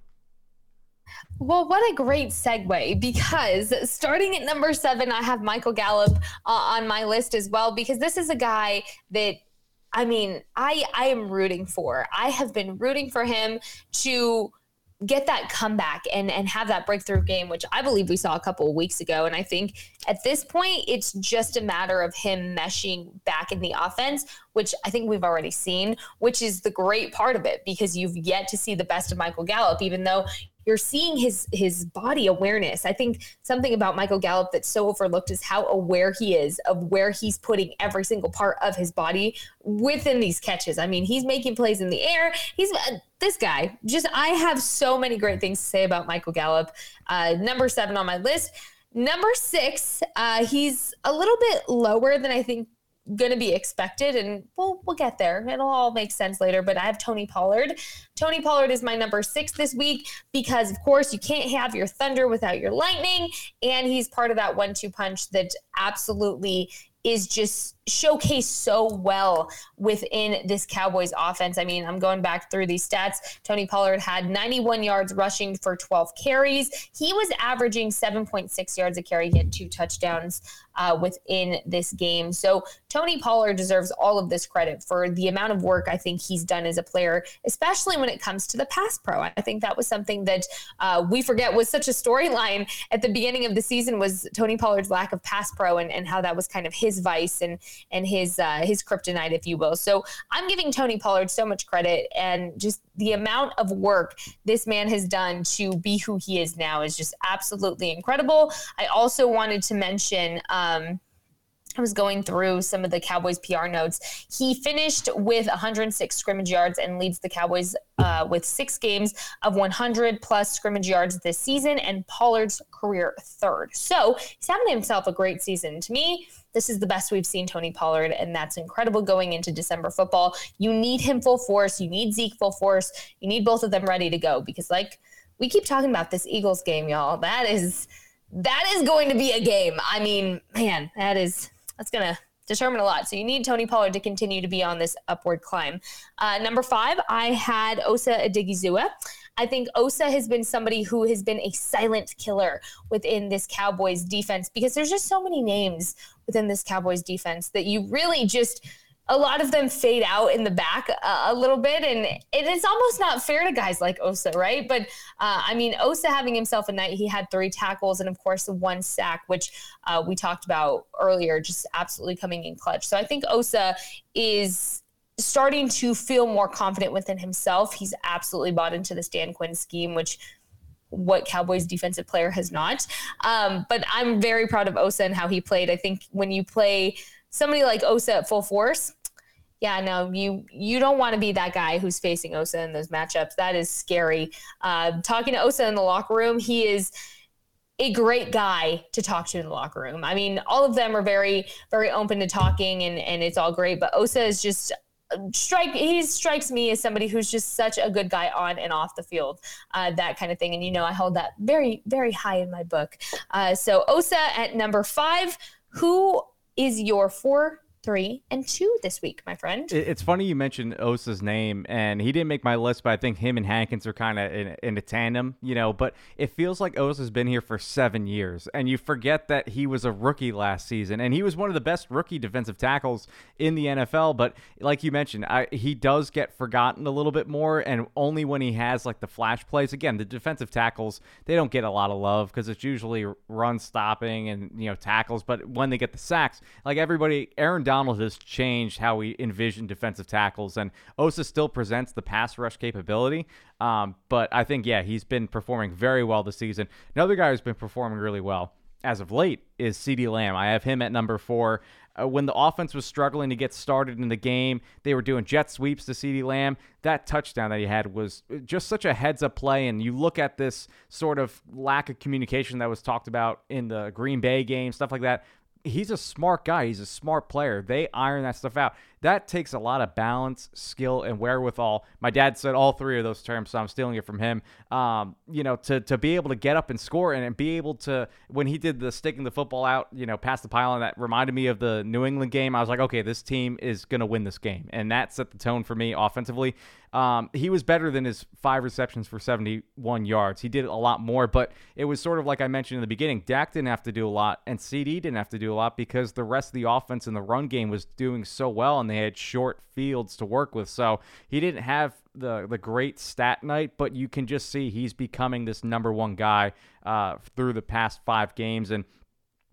Well, what a great segue because starting at number seven, I have Michael Gallup uh, on my list as well because this is a guy that I mean, I I am rooting for. I have been rooting for him to get that comeback and and have that breakthrough game which i believe we saw a couple of weeks ago and i think at this point it's just a matter of him meshing back in the offense which i think we've already seen which is the great part of it because you've yet to see the best of michael gallup even though you're seeing his his body awareness. I think something about Michael Gallup that's so overlooked is how aware he is of where he's putting every single part of his body within these catches. I mean, he's making plays in the air. He's uh, this guy. Just I have so many great things to say about Michael Gallup. Uh, number seven on my list. Number six, uh, he's a little bit lower than I think going to be expected and we'll we'll get there. It'll all make sense later but i have tony pollard. Tony pollard is my number six this week because of course you can't have your thunder without your lightning and he's part of that one-two punch that absolutely is just showcased so well within this Cowboys offense. I mean, I'm going back through these stats. Tony Pollard had 91 yards rushing for 12 carries. He was averaging 7.6 yards a carry. He had two touchdowns uh, within this game. So Tony Pollard deserves all of this credit for the amount of work I think he's done as a player, especially when it comes to the pass pro. I think that was something that uh, we forget was such a storyline at the beginning of the season was Tony Pollard's lack of pass pro and, and how that was kind of his vice. And and his uh, his kryptonite, if you will. So I'm giving Tony Pollard so much credit, and just the amount of work this man has done to be who he is now is just absolutely incredible. I also wanted to mention. Um, I was going through some of the Cowboys PR notes. He finished with 106 scrimmage yards and leads the Cowboys uh, with six games of 100 plus scrimmage yards this season, and Pollard's career third. So he's having himself a great season. To me, this is the best we've seen Tony Pollard, and that's incredible going into December football. You need him full force. You need Zeke full force. You need both of them ready to go because, like we keep talking about this Eagles game, y'all. That is that is going to be a game. I mean, man, that is that's going to determine a lot. So you need Tony Pollard to continue to be on this upward climb. Uh, number five, I had Osa Odighizuwa. I think Osa has been somebody who has been a silent killer within this Cowboys defense because there's just so many names within this Cowboys defense that you really just – a lot of them fade out in the back uh, a little bit, and it is almost not fair to guys like Osa, right? But uh, I mean, Osa having himself a night, he had three tackles and of course the one sack, which uh, we talked about earlier, just absolutely coming in clutch. So I think Osa is starting to feel more confident within himself. He's absolutely bought into the Dan Quinn scheme, which what Cowboys defensive player has not. Um, but I'm very proud of Osa and how he played. I think when you play somebody like Osa at full force, yeah, no, you you don't want to be that guy who's facing Osa in those matchups. That is scary. Uh, talking to Osa in the locker room, he is a great guy to talk to in the locker room. I mean, all of them are very very open to talking, and and it's all great. But Osa is just strike he strikes me as somebody who's just such a good guy on and off the field uh, that kind of thing and you know i hold that very very high in my book uh, so osa at number five who is your four three, and two this week, my friend. It's funny you mentioned Osa's name, and he didn't make my list, but I think him and Hankins are kind of in, in, a tandem, you know. But it feels like Osa's been here for seven years, and you forget that he was a rookie last season, and he was one of the best rookie defensive tackles in the NFL. But like you mentioned, I, he does get forgotten a little bit more, and only when he has like the flash plays. Again, the defensive tackles they don't get a lot of love because it's usually run stopping and you know tackles, but when they get the sacks, like everybody, Aaron Donald Donald has changed how we envision defensive tackles, and Osa still presents the pass rush capability. Um, but I think, yeah, he's been performing very well this season. Another guy who's been performing really well as of late is CeeDee Lamb. I have him at number four. Uh, when the offense was struggling to get started in the game, they were doing jet sweeps to CeeDee Lamb. That touchdown that he had was just such a heads up play. And you look at this sort of lack of communication that was talked about in the Green Bay game, stuff like that he's a smart guy. He's a smart player. They iron that stuff out that takes a lot of balance, skill, and wherewithal. My dad said all three of those terms, so I'm stealing it from him. Um, you know, to to be able to get up and score and, and be able to when he did the sticking the football out, you know, past the pylon, that reminded me of the New England game. I was like, okay, this team is gonna win this game, and that set the tone for me offensively. Um, he was better than his five receptions for 71 yards. He did a lot more, but it was sort of like I mentioned in the beginning. Dak didn't have to do a lot, and CeeDee didn't have to do a lot because the rest of the offense in the run game was doing so well, and they had short fields to work with. So he didn't have the the great stat night, but you can just see he's becoming this number one guy uh, through the past five games. And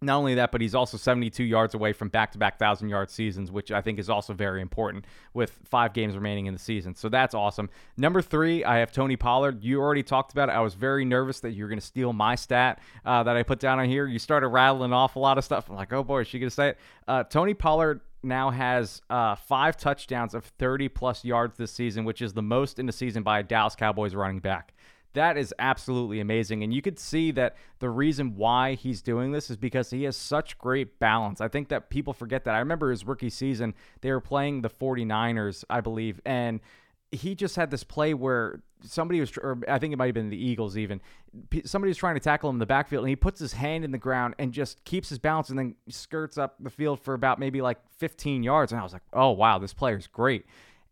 not only that, but he's also 72 yards away from back to back 1,000 yard seasons, which I think is also very important with five games remaining in the season. So that's awesome. Number three, I have Tony Pollard. You already talked about it. I was very nervous that you were going to steal my stat uh, that I put down on here. You started rattling off a lot of stuff. I'm like, oh boy, is she going to say it? Uh, Tony Pollard now has uh, five touchdowns of 30 plus yards this season, which is the most in the season by a Dallas Cowboys running back. That is absolutely amazing. And you could see that the reason why he's doing this is because he has such great balance. I think that people forget that. I remember his rookie season, they were playing the 49ers, I believe, and he just had this play where somebody was, or I think it might have been the Eagles even. Somebody was trying to tackle him in the backfield, and he puts his hand in the ground and just keeps his balance, and then skirts up the field for about maybe like 15 yards. And I was like, oh wow, this player's great.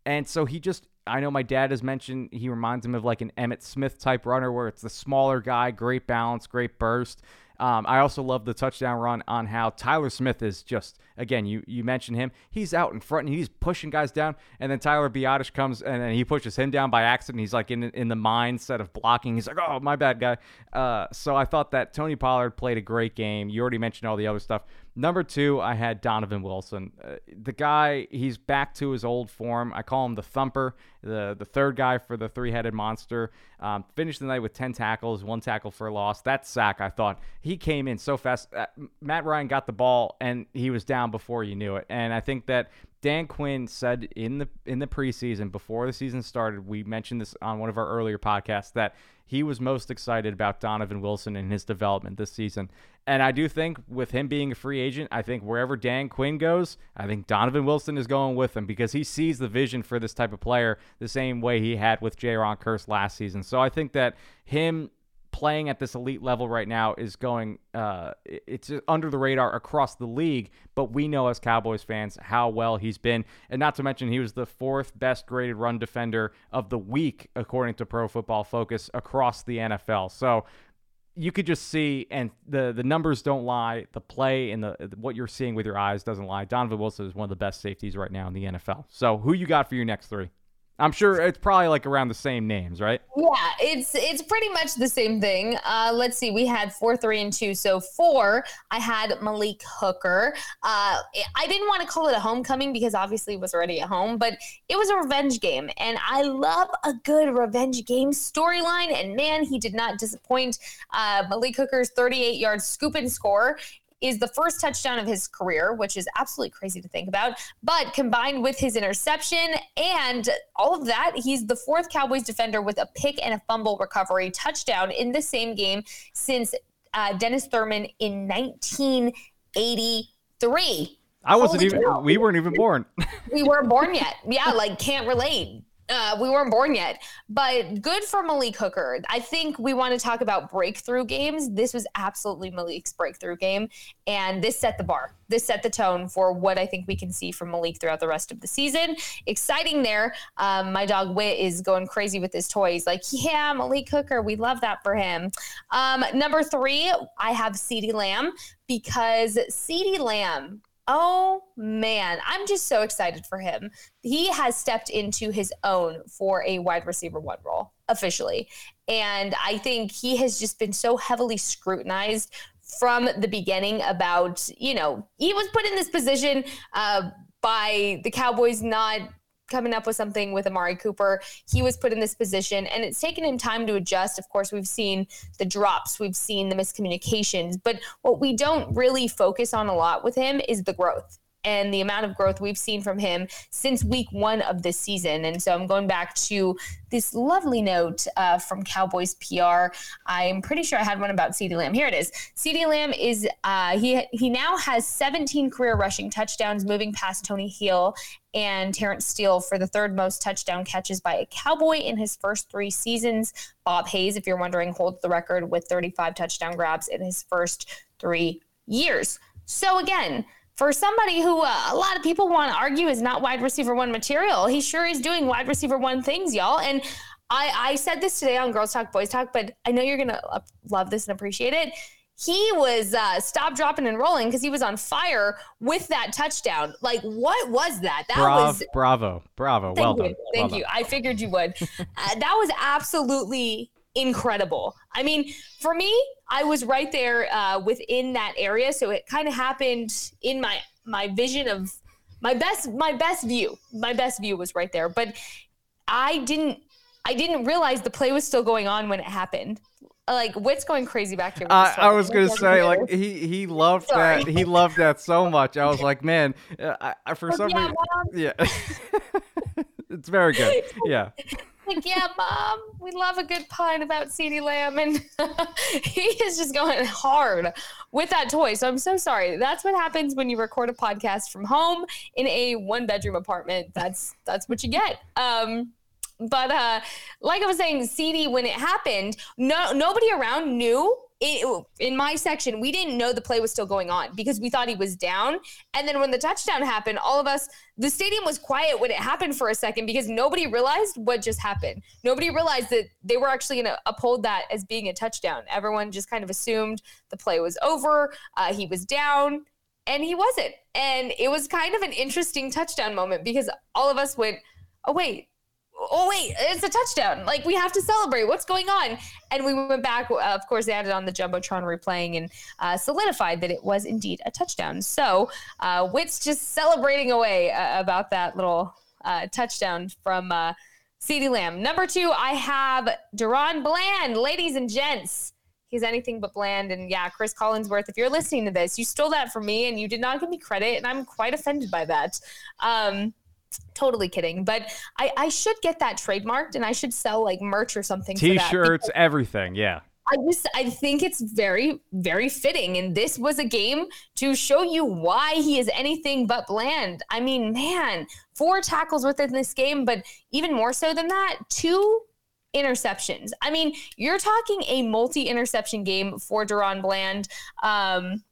And so he just, I know my dad has mentioned he reminds him of like an Emmitt Smith type runner, where it's the smaller guy, great balance, great burst. Um, I also love the touchdown run on how Tyler Smith is just again. You you mentioned him. He's out in front and he's pushing guys down, and then Tyler Biadasz comes and then he pushes him down by accident. He's like in in the mindset of blocking. He's like, oh my bad guy. Uh, so I thought that Tony Pollard played a great game. You already mentioned all the other stuff. Number two, I had Donovan Wilson. Uh, the guy, he's back to his old form. I call him the thumper, the the third guy for the three headed monster. Um, finished the night with 10 tackles, one tackle for a loss. That sack, I thought, he came in so fast. Uh, Matt Ryan got the ball and he was down before you knew it. And I think that Dan Quinn said in the in the preseason before the season started, we mentioned this on one of our earlier podcasts that he was most excited about Donovan Wilson and his development this season. And I do think with him being a free agent, I think wherever Dan Quinn goes, I think Donovan Wilson is going with him because he sees the vision for this type of player the same way he had with Jayron Kearse last season. So I think that him playing at this elite level right now is going uh, it's under the radar across the league but we know as cowboys fans how well he's been. And not to mention he was the fourth best graded run defender of the week according to pro football focus across the nfl so you could just see and the the numbers don't lie. The play and the what you're seeing with your eyes doesn't lie. Donovan wilson is one of the best safeties right now in the nfl so who you got for your next three I'm sure it's probably like around the same names, right? Yeah, it's it's pretty much the same thing. Uh, let's see, we had four, three, and two. So four, I had Malik Hooker. Uh, I didn't want to call it a homecoming because obviously it was already at home, but it was a revenge game, and I love a good revenge game storyline. And man, he did not disappoint. Uh, Malik Hooker's 38 yard scoop and score is the first touchdown of his career, which is absolutely crazy to think about. But combined with his interception and all of that, he's the fourth Cowboys defender with a pick and a fumble recovery touchdown in the same game since uh, Dennis Thurman in 1983. I wasn't Holy even, cow. we weren't even born. we weren't born yet. Yeah, like can't relate. Uh, we weren't born yet, but good for Malik Hooker. I think we want to talk about breakthrough games. This was absolutely Malik's breakthrough game, and this set the bar. This set the tone for what I think we can see from Malik throughout the rest of the season. Exciting there. Um, my dog Wit is going crazy with his toys. Like, yeah, Malik Hooker, we love that for him. Um, number three, I have CeeDee Lamb because CeeDee Lamb Oh man, I'm just so excited for him. He has stepped into his own for a wide receiver one role officially. And I think he has just been so heavily scrutinized from the beginning about, you know, he was put in this position uh, by the Cowboys not coming up with something with Amari Cooper. He was put in this position and it's taken him time to adjust. Of course, we've seen the drops, we've seen the miscommunications, but what we don't really focus on a lot with him is the growth and the amount of growth we've seen from him since week one of this season. And so I'm going back to this lovely note uh, from Cowboys PR. I'm pretty sure I had one about CeeDee Lamb. Here it is. CeeDee Lamb is uh, he he now has 17 career rushing touchdowns, moving past Tony Hill and Terence Steele for the third most touchdown catches by a Cowboy in his first three seasons. Bob Hayes, if you're wondering, holds the record with 35 touchdown grabs in his first three years. So again for somebody who uh, a lot of people want to argue is not wide receiver one material, he sure is doing wide receiver one things, y'all. And I, I said this today on Girls Talk, Boys Talk, but I know you're going to love this and appreciate it. He was uh, stop, dropping, and rolling because he was on fire with that touchdown. Like, what was that? That bravo, was bravo, bravo. Thank well you, done. thank well you. Done. I figured you would. uh, that was absolutely incredible. I mean, for me, I was right there uh, within that area, so it kind of happened in my my vision of my best my best view. My best view was right there, but I didn't I didn't realize the play was still going on when it happened. Like what's going crazy back here? Uh, I was gonna say like he he loved Sorry. that he loved that so much. I was like, man, uh, I, for some reason, yeah, it's very good. Yeah like, yeah, mom, we love a good pun about CeeDee Lamb. And he is just going hard with that toy. So I'm so sorry. That's what happens when you record a podcast from home in a one bedroom apartment. That's that's what you get. Um, but uh, like I was saying, CeeDee, when it happened, no nobody around knew it, in my section, we didn't know the play was still going on because we thought he was down. And then when the touchdown happened, all of us, the stadium was quiet when it happened for a second because nobody realized what just happened. Nobody realized that they were actually going to uphold that as being a touchdown. Everyone just kind of assumed the play was over. Uh, he was down, and he wasn't. And it was kind of an interesting touchdown moment because all of us went, oh, wait, oh wait, it's a touchdown. Like we have to celebrate. What's going on? And we went back. Uh, of course, they added on the jumbotron replaying and uh, solidified that it was indeed a touchdown. So uh, Witt's just celebrating away uh, about that little uh, touchdown from uh, CeeDee Lamb. Number two, I have DaRon Bland, ladies and gents. He's anything but bland. And yeah, Chris Collinsworth, if you're listening to this, you stole that from me and you did not give me credit. And I'm quite offended by that. Um, totally kidding but I, I should get that trademarked and i should sell like merch or something t-shirts everything yeah I just I think it's very very fitting and this was a game to show you why he is anything but bland. I mean, man, four tackles within this game, but even more so than that, two interceptions. I mean, you're talking a multi-interception game for DaRon Bland. Um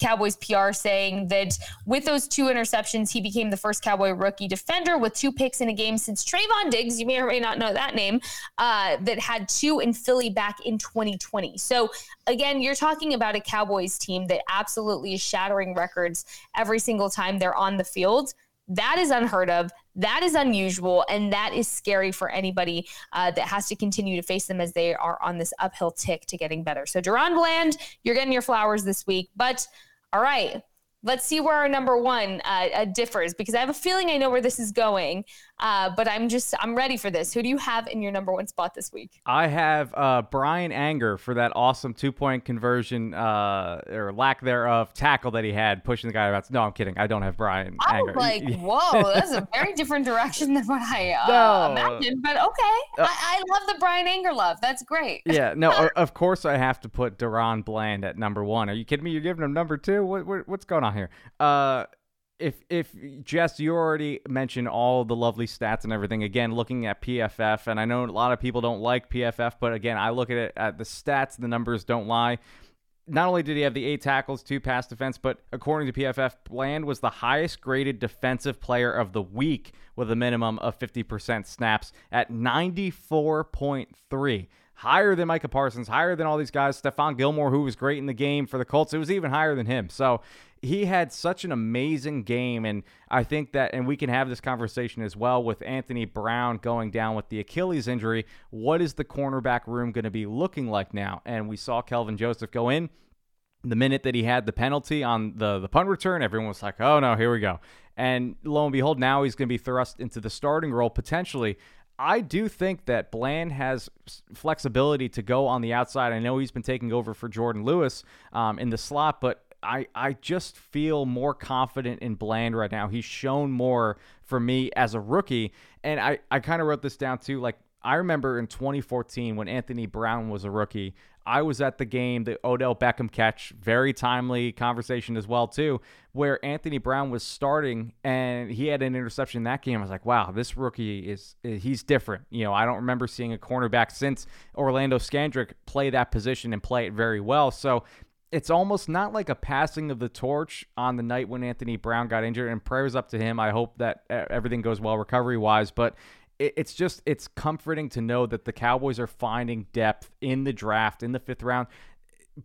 Cowboys PR saying that with those two interceptions, he became the first Cowboy rookie defender with two picks in a game since Trevon Diggs, you may or may not know that name, uh, that had two in Philly back in 2020. So, again, you're talking about a Cowboys team that absolutely is shattering records every single time they're on the field. That is unheard of. That is unusual. And that is scary for anybody uh, that has to continue to face them as they are on this uphill tick to getting better. So, DaRon Bland, you're getting your flowers this week. But all right, let's see where our number one uh, uh, differs because I have a feeling I know where this is going. Uh, but I'm just I'm ready for this. Who do you have in your number one spot this week? I have uh, Bryan Anger for that awesome two point conversion uh, or lack thereof tackle that he had pushing the guy about. No, I'm kidding. I don't have Bryan. I Anger. was like, whoa, that's a very different direction than what I uh, no. imagined. But okay, uh, I, I, love the Bryan Anger love. That's great. Yeah, no, of course I have to put DaRon Bland at number one. Are you kidding me? You're giving him number two? What, what what's going on here? Uh, if if Jess, you already mentioned all the lovely stats and everything. Again, looking at PFF, and I know a lot of people don't like PFF, but again, I look at it at the stats. The numbers don't lie. Not only did he have the eight tackles, two pass defense, but according to PFF, Bland was the highest graded defensive player of the week with a minimum of 50% snaps at 94.3 higher than Micah Parsons, higher than all these guys. Stephon Gilmore, who was great in the game for the Colts, it was even higher than him. So he had such an amazing game. And I think that, and we can have this conversation as well with Anthony Brown going down with the Achilles injury. What is the cornerback room going to be looking like now? And we saw Kelvin Joseph go in. The minute that he had the penalty on the, the punt return, everyone was like, oh no, here we go. And lo and behold, now he's going to be thrust into the starting role potentially. I do think that Bland has flexibility to go on the outside. I know he's been taking over for Jordan Lewis um, in the slot, but I, I just feel more confident in Bland right now. He's shown more for me as a rookie. And I, I kind of wrote this down too. Like, I remember in 2014 when Anthony Brown was a rookie, I was at the game, the Odell Beckham catch, very timely conversation as well too, where Anthony Brown was starting and he had an interception in that game. I was like, wow, this rookie is he's different. You know, I don't remember seeing a cornerback since Orlando Scandrick play that position and play it very well. So it's almost not like a passing of the torch on the night when Anthony Brown got injured. And prayers up to him. I hope that everything goes well recovery wise. But it's just it's comforting to know that the Cowboys are finding depth in the draft in the fifth round.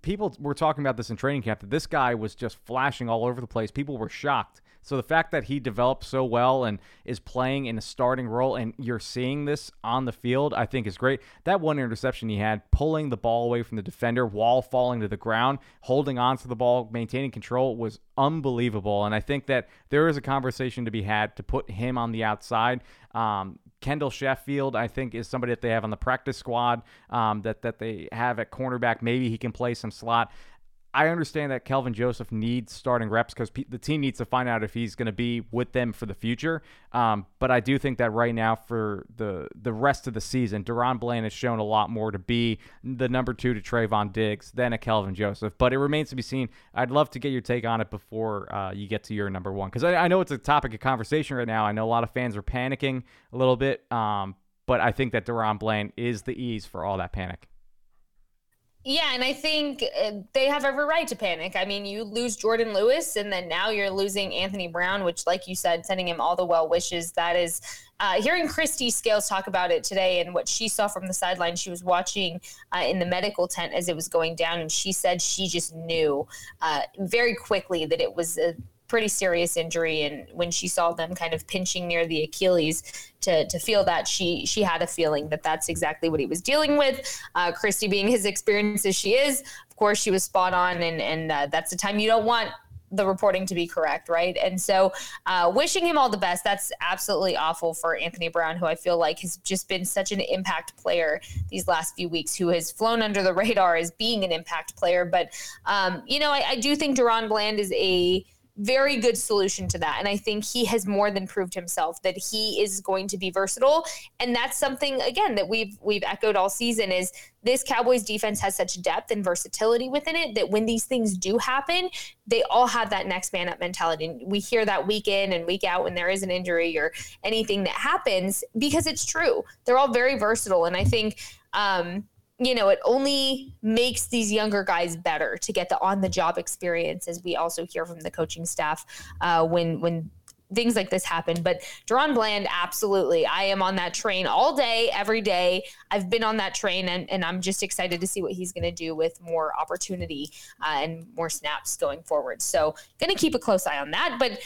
People were talking about this in training camp that this guy was just flashing all over the place. People were shocked so the fact that he developed so well and is playing in a starting role and you're seeing this on the field, I think is great. That one interception he had, pulling the ball away from the defender while falling to the ground, holding on to the ball, maintaining control was unbelievable. And I think that there is a conversation to be had to put him on the outside. Um, Kendall Sheffield, I think, is somebody that they have on the practice squad um, that that they have at cornerback. Maybe he can play some slot. I understand that Kelvin Joseph needs starting reps because the team needs to find out if he's going to be with them for the future. Um, but I do think that right now for the the rest of the season, DaRon Bland has shown a lot more to be the number two to Trevon Diggs than a Kelvin Joseph. But it remains to be seen. I'd love to get your take on it before uh, you get to your number one because I, I, know it's a topic of conversation right now. I know a lot of fans are panicking a little bit, um, but I think that DaRon Bland is the ease for all that panic. Yeah, and I think uh, they have every right to panic. I mean, you lose Jordan Lewis, and then now you're losing Anthony Brown, which, like you said, sending him all the well wishes. That is, uh, hearing Kristi Scales talk about it today and what she saw from the sideline, she was watching uh, in the medical tent as it was going down, and she said she just knew uh, very quickly that it was a pretty serious injury and when she saw them kind of pinching near the Achilles to, to feel that she she had a feeling that that's exactly what he was dealing with uh, Kristi being his experience as she is of course she was spot on and and uh, that's the time you don't want the reporting to be correct, right? And so, uh, wishing him all the best. That's absolutely awful for Anthony Brown, who I feel like has just been such an impact player these last few weeks, who has flown under the radar as being an impact player. But, um, you know, I, I do think DaRon Bland is a very good solution to that. And I think he has more than proved himself that he is going to be versatile. And that's something again that we've we've echoed all season is this Cowboys defense has such depth and versatility within it that when these things do happen, they all have that next man up mentality. And we hear that week in and week out when there is an injury or anything that happens because it's true. They're all very versatile. And I think um, you know, it only makes these younger guys better to get the on the job experience, as we also hear from the coaching staff uh, when when things like this happen. But DaRon Bland, absolutely. I am on that train all day, every day. I've been on that train, and, and I'm just excited to see what he's going to do with more opportunity uh, and more snaps going forward. So, going to keep a close eye on that. But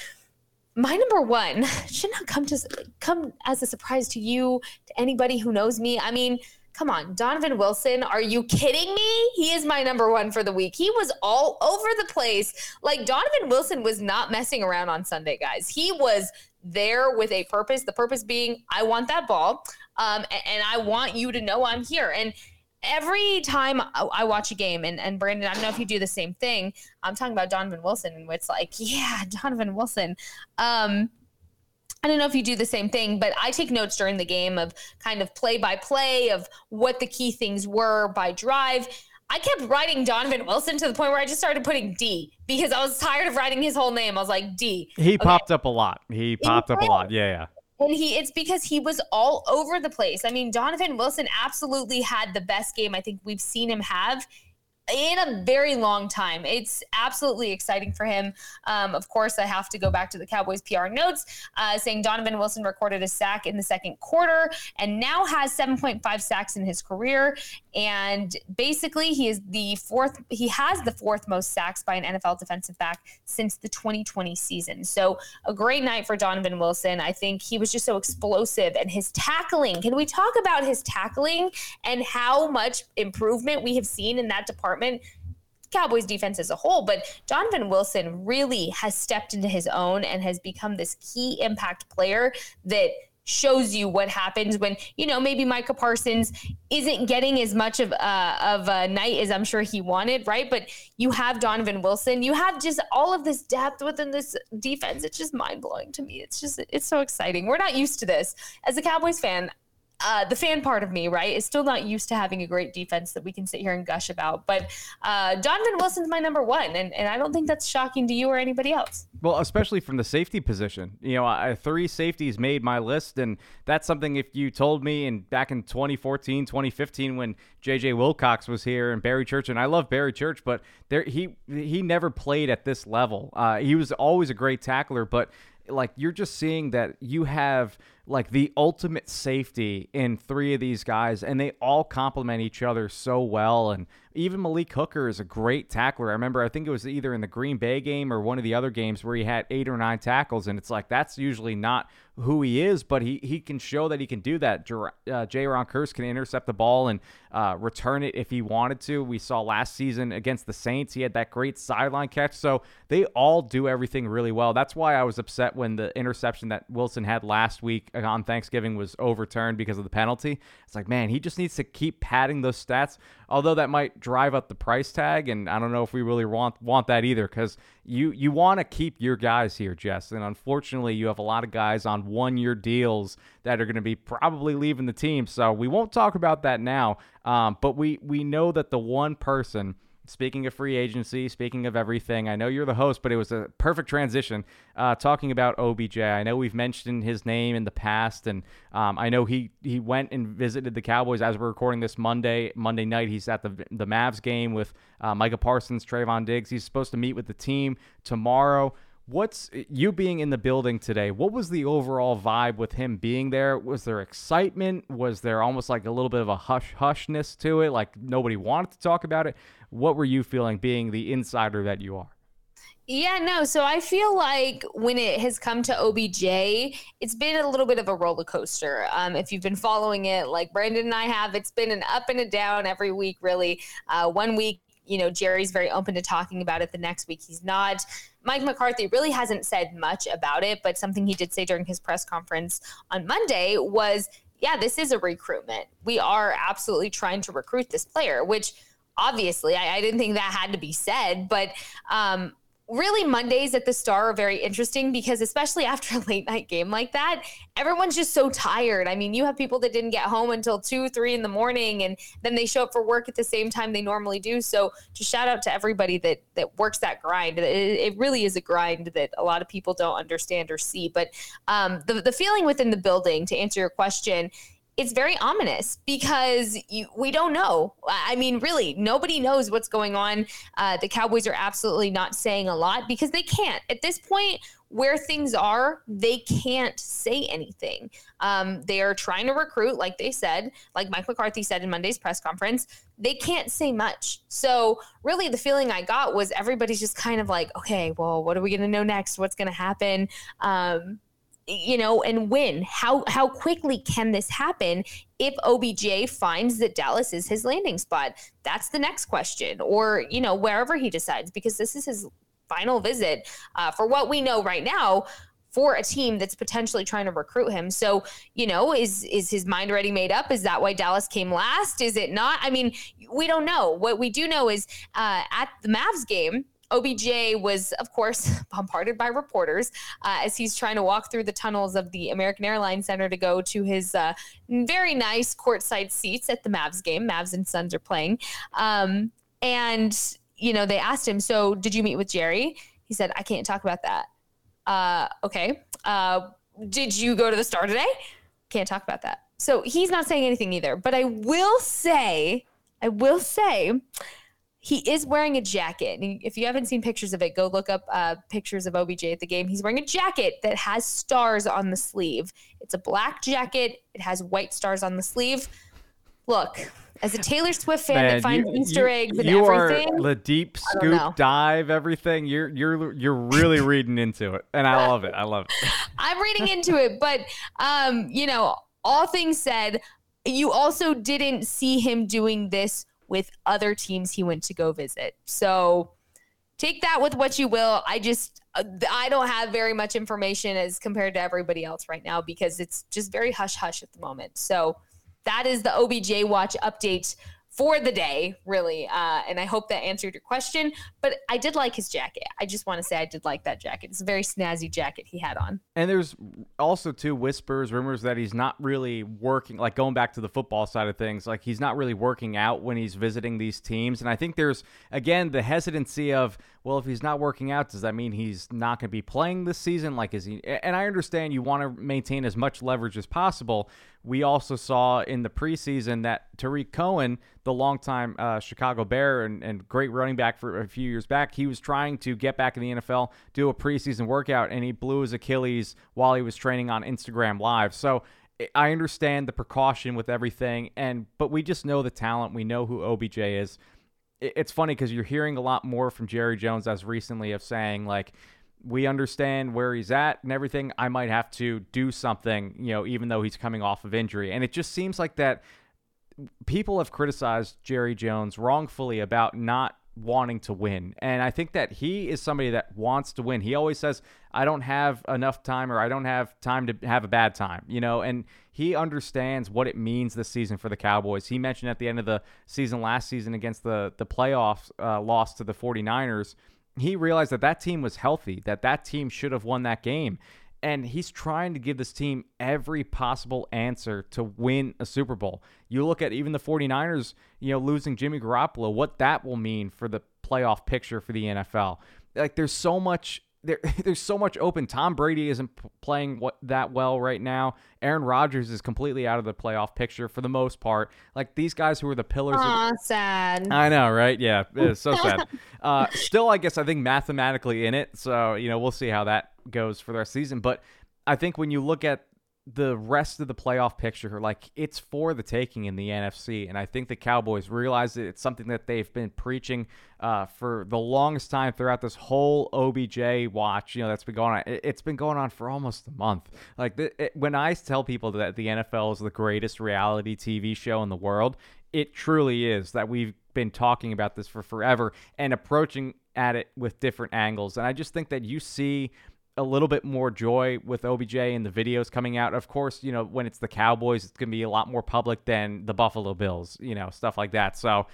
my number one should not come to come as a surprise to you, to anybody who knows me. I mean, Come on, Donovan Wilson, are you kidding me? He is my number one for the week. He was all over the place. Like Donovan Wilson was not messing around on Sunday, guys. He was there with a purpose. The purpose being, I want that ball, um, and, and I want you to know I'm here. And every time I watch a game, and, and Brandon, I don't know if you do the same thing. I'm talking about Donovan Wilson, and it's like, yeah, Donovan Wilson. Um, I don't know if you do the same thing, but I take notes during the game of kind of play by play of what the key things were by drive. I kept writing Donovan Wilson to the point where I just started putting D because I was tired of writing his whole name. I was like D. He okay. popped up a lot. He popped up a lot. Yeah, yeah. And he it's because he was all over the place. I mean, Donovan Wilson absolutely had the best game I think we've seen him have in a very long time. It's absolutely exciting for him. Um, of course, I have to go back to the Cowboys PR notes uh, saying Donovan Wilson recorded a sack in the second quarter and now has 7.5 sacks in his career. And basically, he is the fourth, he has the fourth most sacks by an NFL defensive back since the 2020 season. So, a great night for Donovan Wilson. I think he was just so explosive and his tackling. Can we talk about his tackling and how much improvement we have seen in that department? Department. Cowboys defense as a whole, but Donovan Wilson really has stepped into his own and has become this key impact player that shows you what happens when you know maybe Micah Parsons isn't getting as much of uh, of a night as I'm sure he wanted, right? But you have Donovan Wilson, you have just all of this depth within this defense. It's just mind blowing to me. It's just it's so exciting. We're not used to this as a Cowboys fan uh, the fan part of me, right, is still not used to having a great defense that we can sit here and gush about. But uh, Donovan Wilson's my number one, and, and I don't think that's shocking to you or anybody else. Well, especially from the safety position. You know, I, three safeties made my list, and that's something if you told me in back in 2014, 2015 when J.J. Wilcox was here and Barry Church, and I love Barry Church, but there he he never played at this level. Uh, he was always a great tackler, but like you're just seeing that you have – like the ultimate safety in three of these guys, and they all complement each other so well. And even Malik Hooker is a great tackler. I remember, I think it was either in the Green Bay game or one of the other games where he had eight or nine tackles, and it's like that's usually not who he is, but he, he can show that he can do that. Uh, Jayron Kearse can intercept the ball and uh, return it if he wanted to. We saw last season against the Saints, he had that great sideline catch. So they all do everything really well. That's why I was upset when the interception that Wilson had last week on Thanksgiving was overturned because of the penalty. It's like, man, he just needs to keep padding those stats. Although that might drive up the price tag, and I don't know if we really want want that either, because you you want to keep your guys here, Jess. And unfortunately, you have a lot of guys on one year deals that are going to be probably leaving the team. So we won't talk about that now. Um, but we we know that the one person speaking of free agency, speaking of everything, I know you're the host, but it was a perfect transition uh, talking about OBJ. I know we've mentioned his name in the past, and um, I know he he went and visited the Cowboys as we're recording this Monday Monday night. He's at the the Mavs game with uh, Micah Parsons, Trevon Diggs. He's supposed to meet with the team tomorrow. What's you being in the building today? What was the overall vibe with him being there? Was there excitement? Was there almost like a little bit of a hush hushness to it? Like nobody wanted to talk about it? What were you feeling being the insider that you are? Yeah, no. So I feel like when it has come to OBJ, it's been a little bit of a roller coaster. Um, if you've been following it, like Brandon and I have, it's been an up and a down every week, really. Uh, one week, you know, Jerry's very open to talking about it. The next week, he's not. Mike McCarthy really hasn't said much about it, but something he did say during his press conference on Monday was, yeah, this is a recruitment. We are absolutely trying to recruit this player, which obviously I, I didn't think that had to be said, but um, really Mondays at the Star are very interesting because especially after a late night game like that, everyone's just so tired. I mean, you have people that didn't get home until two, three in the morning, and then they show up for work at the same time they normally do. So just shout out to everybody that that works that grind. It, it really is a grind that a lot of people don't understand or see. But um, the the feeling within the building, to answer your question, it's very ominous because you, we don't know. I mean, really, nobody knows what's going on. Uh, the Cowboys are absolutely not saying a lot because they can't. At this point, where things are, they can't say anything. Um, they are trying to recruit, like they said, like Mike McCarthy said in Monday's press conference. They can't say much. So, really, the feeling I got was everybody's just kind of like, okay, well, what are we going to know next? What's going to happen? Um, you know, and when? How how quickly can this happen if OBJ finds that Dallas is his landing spot? That's the next question, or you know, wherever he decides, because this is his final visit. Uh, for what we know right now, for a team that's potentially trying to recruit him. So, you know, is is his mind already made up? Is that why Dallas came last? Is it not? I mean, we don't know. What we do know is uh, at the Mavs game OBJ was, of course, bombarded by reporters uh, as he's trying to walk through the tunnels of the American Airlines Center to go to his uh, very nice courtside seats at the Mavs game. Mavs and Suns are playing. Um, and, you know, they asked him, So, did you meet with Jerry? He said, I can't talk about that. Uh, okay. Uh, did you go to the star today? Can't talk about that. So, he's not saying anything either. But I will say, I will say, he is wearing a jacket. If you haven't seen pictures of it, go look up uh, pictures of OBJ at the game. He's wearing a jacket that has stars on the sleeve. It's a black jacket. It has white stars on the sleeve. Look, as a Taylor Swift fan Man, that finds you, Easter you, eggs and you everything, are the deep scoop dive, everything. You're you're you're really reading into it, and I love it. I love it. I'm reading into it, but um, you know, all things said, you also didn't see him doing this with other teams he went to go visit. So take that with what you will. I just uh, I don't have very much information as compared to everybody else right now because it's just very hush hush at the moment. So that is the OBJ watch update for the day, really. Uh, and I hope that answered your question. But I did like his jacket. I just want to say I did like that jacket. It's a very snazzy jacket he had on. And there's also two whispers, rumors that he's not really working, like going back to the football side of things, like he's not really working out when he's visiting these teams. And I think there's again the hesitancy of, well, if he's not working out, does that mean he's not going to be playing this season? Like, is he? And I understand you want to maintain as much leverage as possible. We also saw in the preseason that Tarik Cohen, the longtime uh, Chicago Bear and, and great running back for a few years back, he was trying to get back in the NFL, do a preseason workout, and he blew his Achilles while he was training on Instagram Live. So I understand the precaution with everything, and but we just know the talent. We know who OBJ is it's funny because you're hearing a lot more from Jerry Jones as recently of saying like we understand where he's at and everything. I might have to do something, you know, even though he's coming off of injury. And it just seems like that people have criticized Jerry Jones wrongfully about not wanting to win. And I think that he is somebody that wants to win. He always says, I don't have enough time or I don't have time to have a bad time, you know, and he understands what it means this season for the Cowboys. He mentioned at the end of the season last season against the the playoffs uh, loss to the 49ers, he realized that that team was healthy, that that team should have won that game. and he's trying to give this team every possible answer to win a Super Bowl. You look at even the 49ers, you know, losing Jimmy Garoppolo, what that will mean for the playoff picture for the NFL. Like there's so much there, there's so much open. Tom Brady isn't p- playing what, that well right now. Aaron Rodgers is completely out of the playoff picture for the most part. Like these guys who are the pillars. Aw, of, sad. I know, right? Yeah, it's so sad. uh, still, I guess I think mathematically in it. So you know, we'll see how that goes for the rest of the season. But I think when you look at the rest of the playoff picture, like it's for the taking in the NFC. And I think the Cowboys realize that it's something that they've been preaching uh, for the longest time throughout this whole OBJ watch. You know, that's been going on. It's been going on for almost a month. Like it, when I tell people that the NFL is the greatest reality TV show in the world, it truly is. That we've been talking about this for forever and approaching at it with different angles. And I just think that you see a little bit more joy with OBJ and the videos coming out. Of course, you know, when it's the Cowboys, it's going to be a lot more public than the Buffalo Bills, you know, stuff like that. So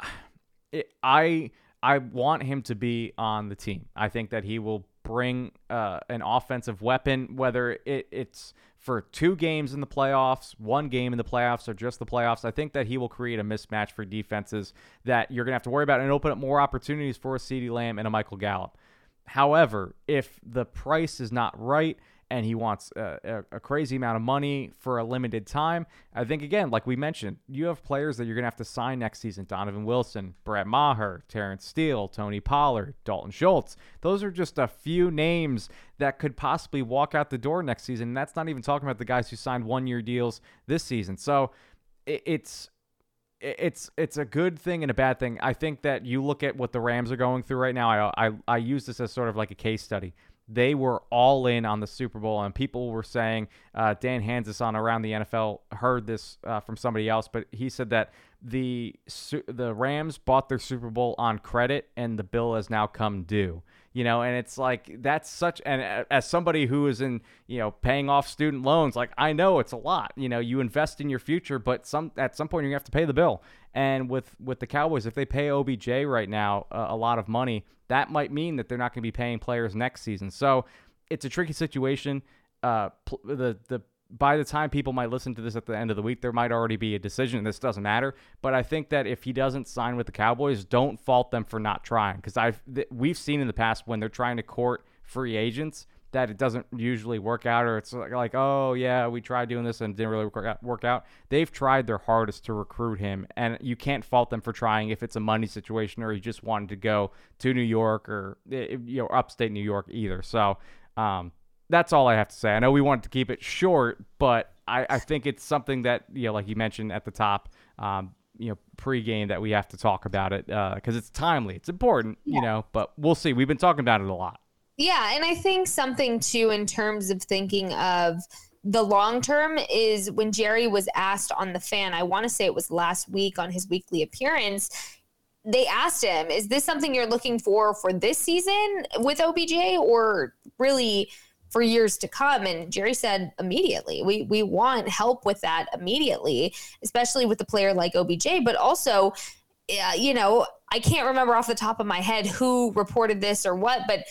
it, I I want him to be on the team. I think that he will bring uh, an offensive weapon, whether it, it's for two games in the playoffs, one game in the playoffs, or just the playoffs. I think that he will create a mismatch for defenses that you're going to have to worry about and open up more opportunities for a CeeDee Lamb and a Michael Gallup. However, if the price is not right and he wants a, a, crazy amount of money for a limited time, I think, again, like we mentioned, you have players that you're going to have to sign next season Donovan Wilson, Brett Maher, Terence Steele, Tony Pollard, Dalton Schultz. Those are just a few names that could possibly walk out the door next season. And that's not even talking about the guys who signed one year deals this season. So it, it's it's it's a good thing and a bad thing. I think that you look at what the Rams are going through right now. I I, I use this as sort of like a case study. They were all in on the Super Bowl, and people were saying uh, Dan Hanzus on around the NFL heard this uh, from somebody else, but he said that the the Rams bought their Super Bowl on credit, and the bill has now come due you know and it's like that's such and as somebody who is in you know paying off student loans like i know it's a lot you know you invest in your future but some at some point you have to pay the bill. And with with the cowboys if they pay obj right now uh, a lot of money that might mean that they're not going to be paying players next season. So it's a tricky situation. Uh, the the by the time people might listen to this at the end of the week, there might already be a decision. And this doesn't matter, but I think that if he doesn't sign with the Cowboys, don't fault them for not trying because I've th- we've seen in the past when they're trying to court free agents that it doesn't usually work out, or it's like, like oh yeah, we tried doing this and didn't really work out. They've tried their hardest to recruit him, and you can't fault them for trying if it's a money situation or he just wanted to go to New York or eh, you know upstate New York either. So. Um, that's all I have to say. I know we wanted to keep it short, but I, I think it's something that you know, like you mentioned at the top, um, you know, pregame that we have to talk about it because uh, it's timely, it's important, yeah. you know. But we'll see. We've been talking about it a lot. Yeah, and I think something too in terms of thinking of the long term is when Jerry was asked on the fan. I want to say it was last week on his weekly appearance they asked him, "Is this something you're looking for for this season with OBJ, or really for years to come. And Jerry said immediately, we we want help with that immediately, especially with a player like OBJ, but also. You know, I can't remember off the top of my head who reported this or what, but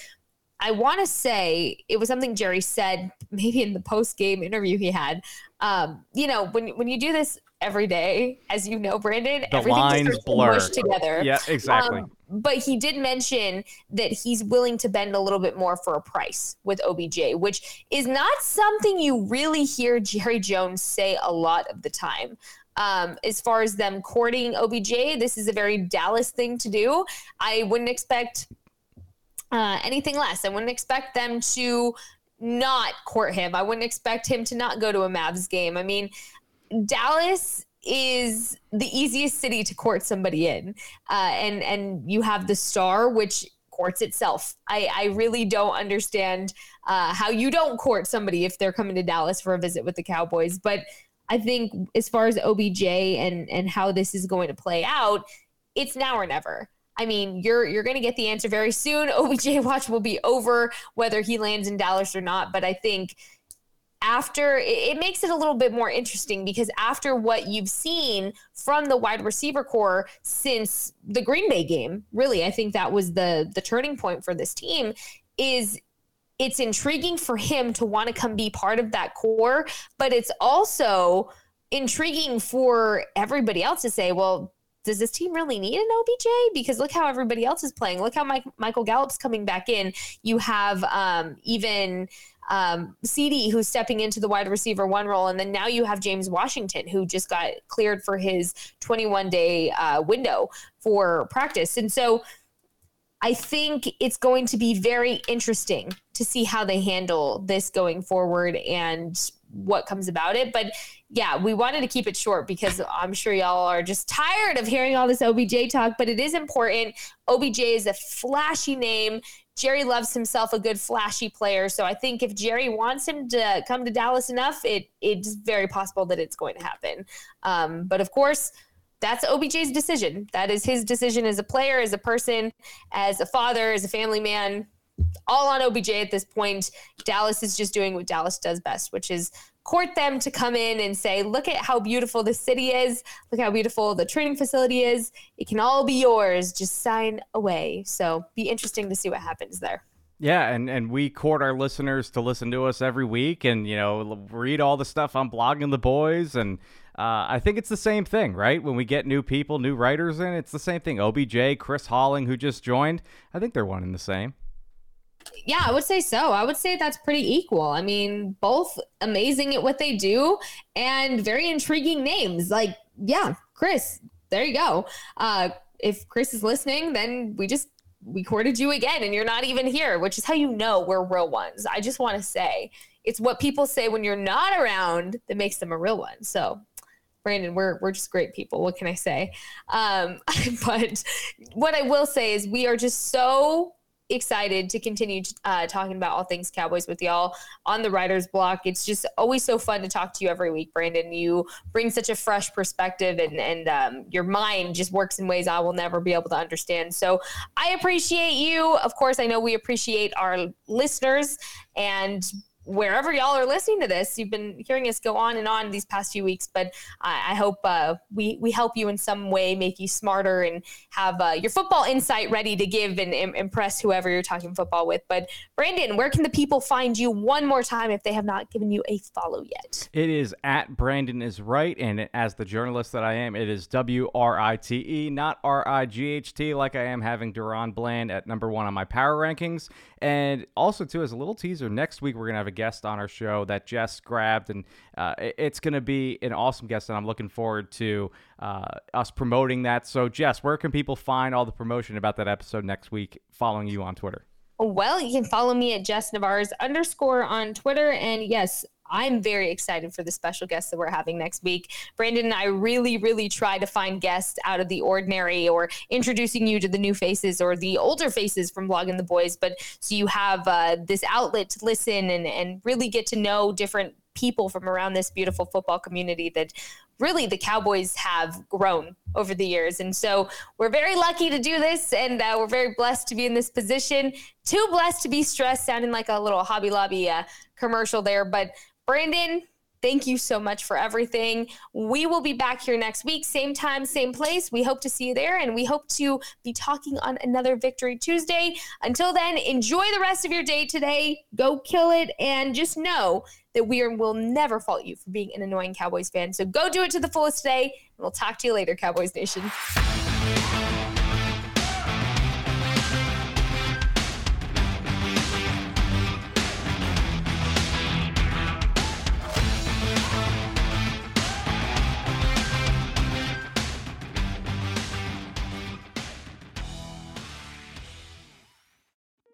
I want to say it was something Jerry said maybe in the post game interview he had. Um, you know, when when you do this every day, as you know, Brandon, the everything lines blur together. Yeah, exactly. Um, but he did mention that he's willing to bend a little bit more for a price with OBJ, which is not something you really hear Jerry Jones say a lot of the time. Um, as far as them courting OBJ, this is a very Dallas thing to do. I wouldn't expect uh, anything less. I wouldn't expect them to not court him. I wouldn't expect him to not go to a Mavs game. I mean, Dallas is the easiest city to court somebody in, uh, and and you have the star, which courts itself. I, I really don't understand uh, how you don't court somebody if they're coming to Dallas for a visit with the Cowboys. But I think as far as OBJ and and how this is going to play out, it's now or never. I mean, you're you're going to get the answer very soon. OBJ watch will be over whether he lands in Dallas or not. But I think after it, makes it a little bit more interesting because after what you've seen from the wide receiver corps since the Green Bay game, really, I think that was the the turning point for this team. Is it's intriguing for him to want to come be part of that corps, but it's also intriguing for everybody else to say, well, does this team really need an OBJ? Because look how everybody else is playing. Look how Mike, Michael Gallup's coming back in. You have um, even um, CeeDee who's stepping into the wide receiver one role, and then now you have James Washington who just got cleared for his 21 day uh, window for practice, and so. I think it's going to be very interesting to see how they handle this going forward and what comes about it. But yeah, we wanted to keep it short because I'm sure y'all are just tired of hearing all this OBJ talk, but it is important. OBJ is a flashy name. Jerry loves himself a good flashy player. So I think if Jerry wants him to come to Dallas enough, it it's very possible that it's going to happen. Um, but of course, that's OBJ's decision. That is his decision as a player, as a person, as a father, as a family man. All on OBJ at this point. Dallas is just doing what Dallas does best, which is court them to come in and say, look at how beautiful the city is. Look how beautiful the training facility is. It can all be yours. Just sign away. So be interesting to see what happens there. Yeah, and, and we court our listeners to listen to us every week and, you know, read all the stuff on Blogging the Boys. And uh, I think it's the same thing, right? When we get new people, new writers in, it's the same thing. OBJ, Chris Holling, who just joined, I think they're one and the same. Yeah, I would say so. I would say that's pretty equal. I mean, both amazing at what they do and very intriguing names. Like, yeah, Chris, there you go. Uh, if Chris is listening, then we just we courted you again and you're not even here, which is how you know we're real ones. I just want to say it's what people say when you're not around that makes them a real one. So Brandon, we're we're just great people. What can I say? Um, but what I will say is we are just so excited to continue uh, talking about all things Cowboys with y'all on the writer's block. It's just always so fun to talk to you every week, Brandon. You bring such a fresh perspective, and and um, your mind just works in ways I will never be able to understand. So I appreciate you. Of course, I know we appreciate our listeners and wherever y'all are listening to this, you've been hearing us go on and on these past few weeks, but I, I hope uh, we we help you in some way, make you smarter, and have uh, your football insight ready to give and, impress whoever you're talking football with. But Brandon, where can the people find you one more time if they have not given you a follow yet? It is at Brandon is right, and as the journalist that I am, it is W R I T E, not R I G H T, like I am having DaRon Bland at number one on my power rankings. And also, too, as a little teaser, next week we're gonna have a guest on our show that Jess grabbed, and uh, it's going to be an awesome guest, and I'm looking forward to uh, us promoting that. So, Jess, where can people find all the promotion about that episode next week following you on Twitter? Well, you can follow me at Jess Nevarez underscore on Twitter. And yes, I'm very excited for the special guests that we're having next week. Brandon and I really, really try to find guests out of the ordinary or introducing you to the new faces or the older faces from Blogging the Boys. But so you have uh, this outlet to listen and, and really get to know different people from around this beautiful football community that really the Cowboys have grown over the years. And so we're very lucky to do this and uh, we're very blessed to be in this position. Too blessed to be stressed, sounding like a little Hobby Lobby uh, commercial there. But Brandon, thank you so much for everything. We will be back here next week, same time, same place. We hope to see you there, and we hope to be talking on another Victory Tuesday. Until then, enjoy the rest of your day today. Go kill it, and just know that we are, will never fault you for being an annoying Cowboys fan. So go do it to the fullest today, and we'll talk to you later, Cowboys Nation.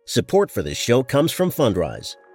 Support for this show comes from Fundrise.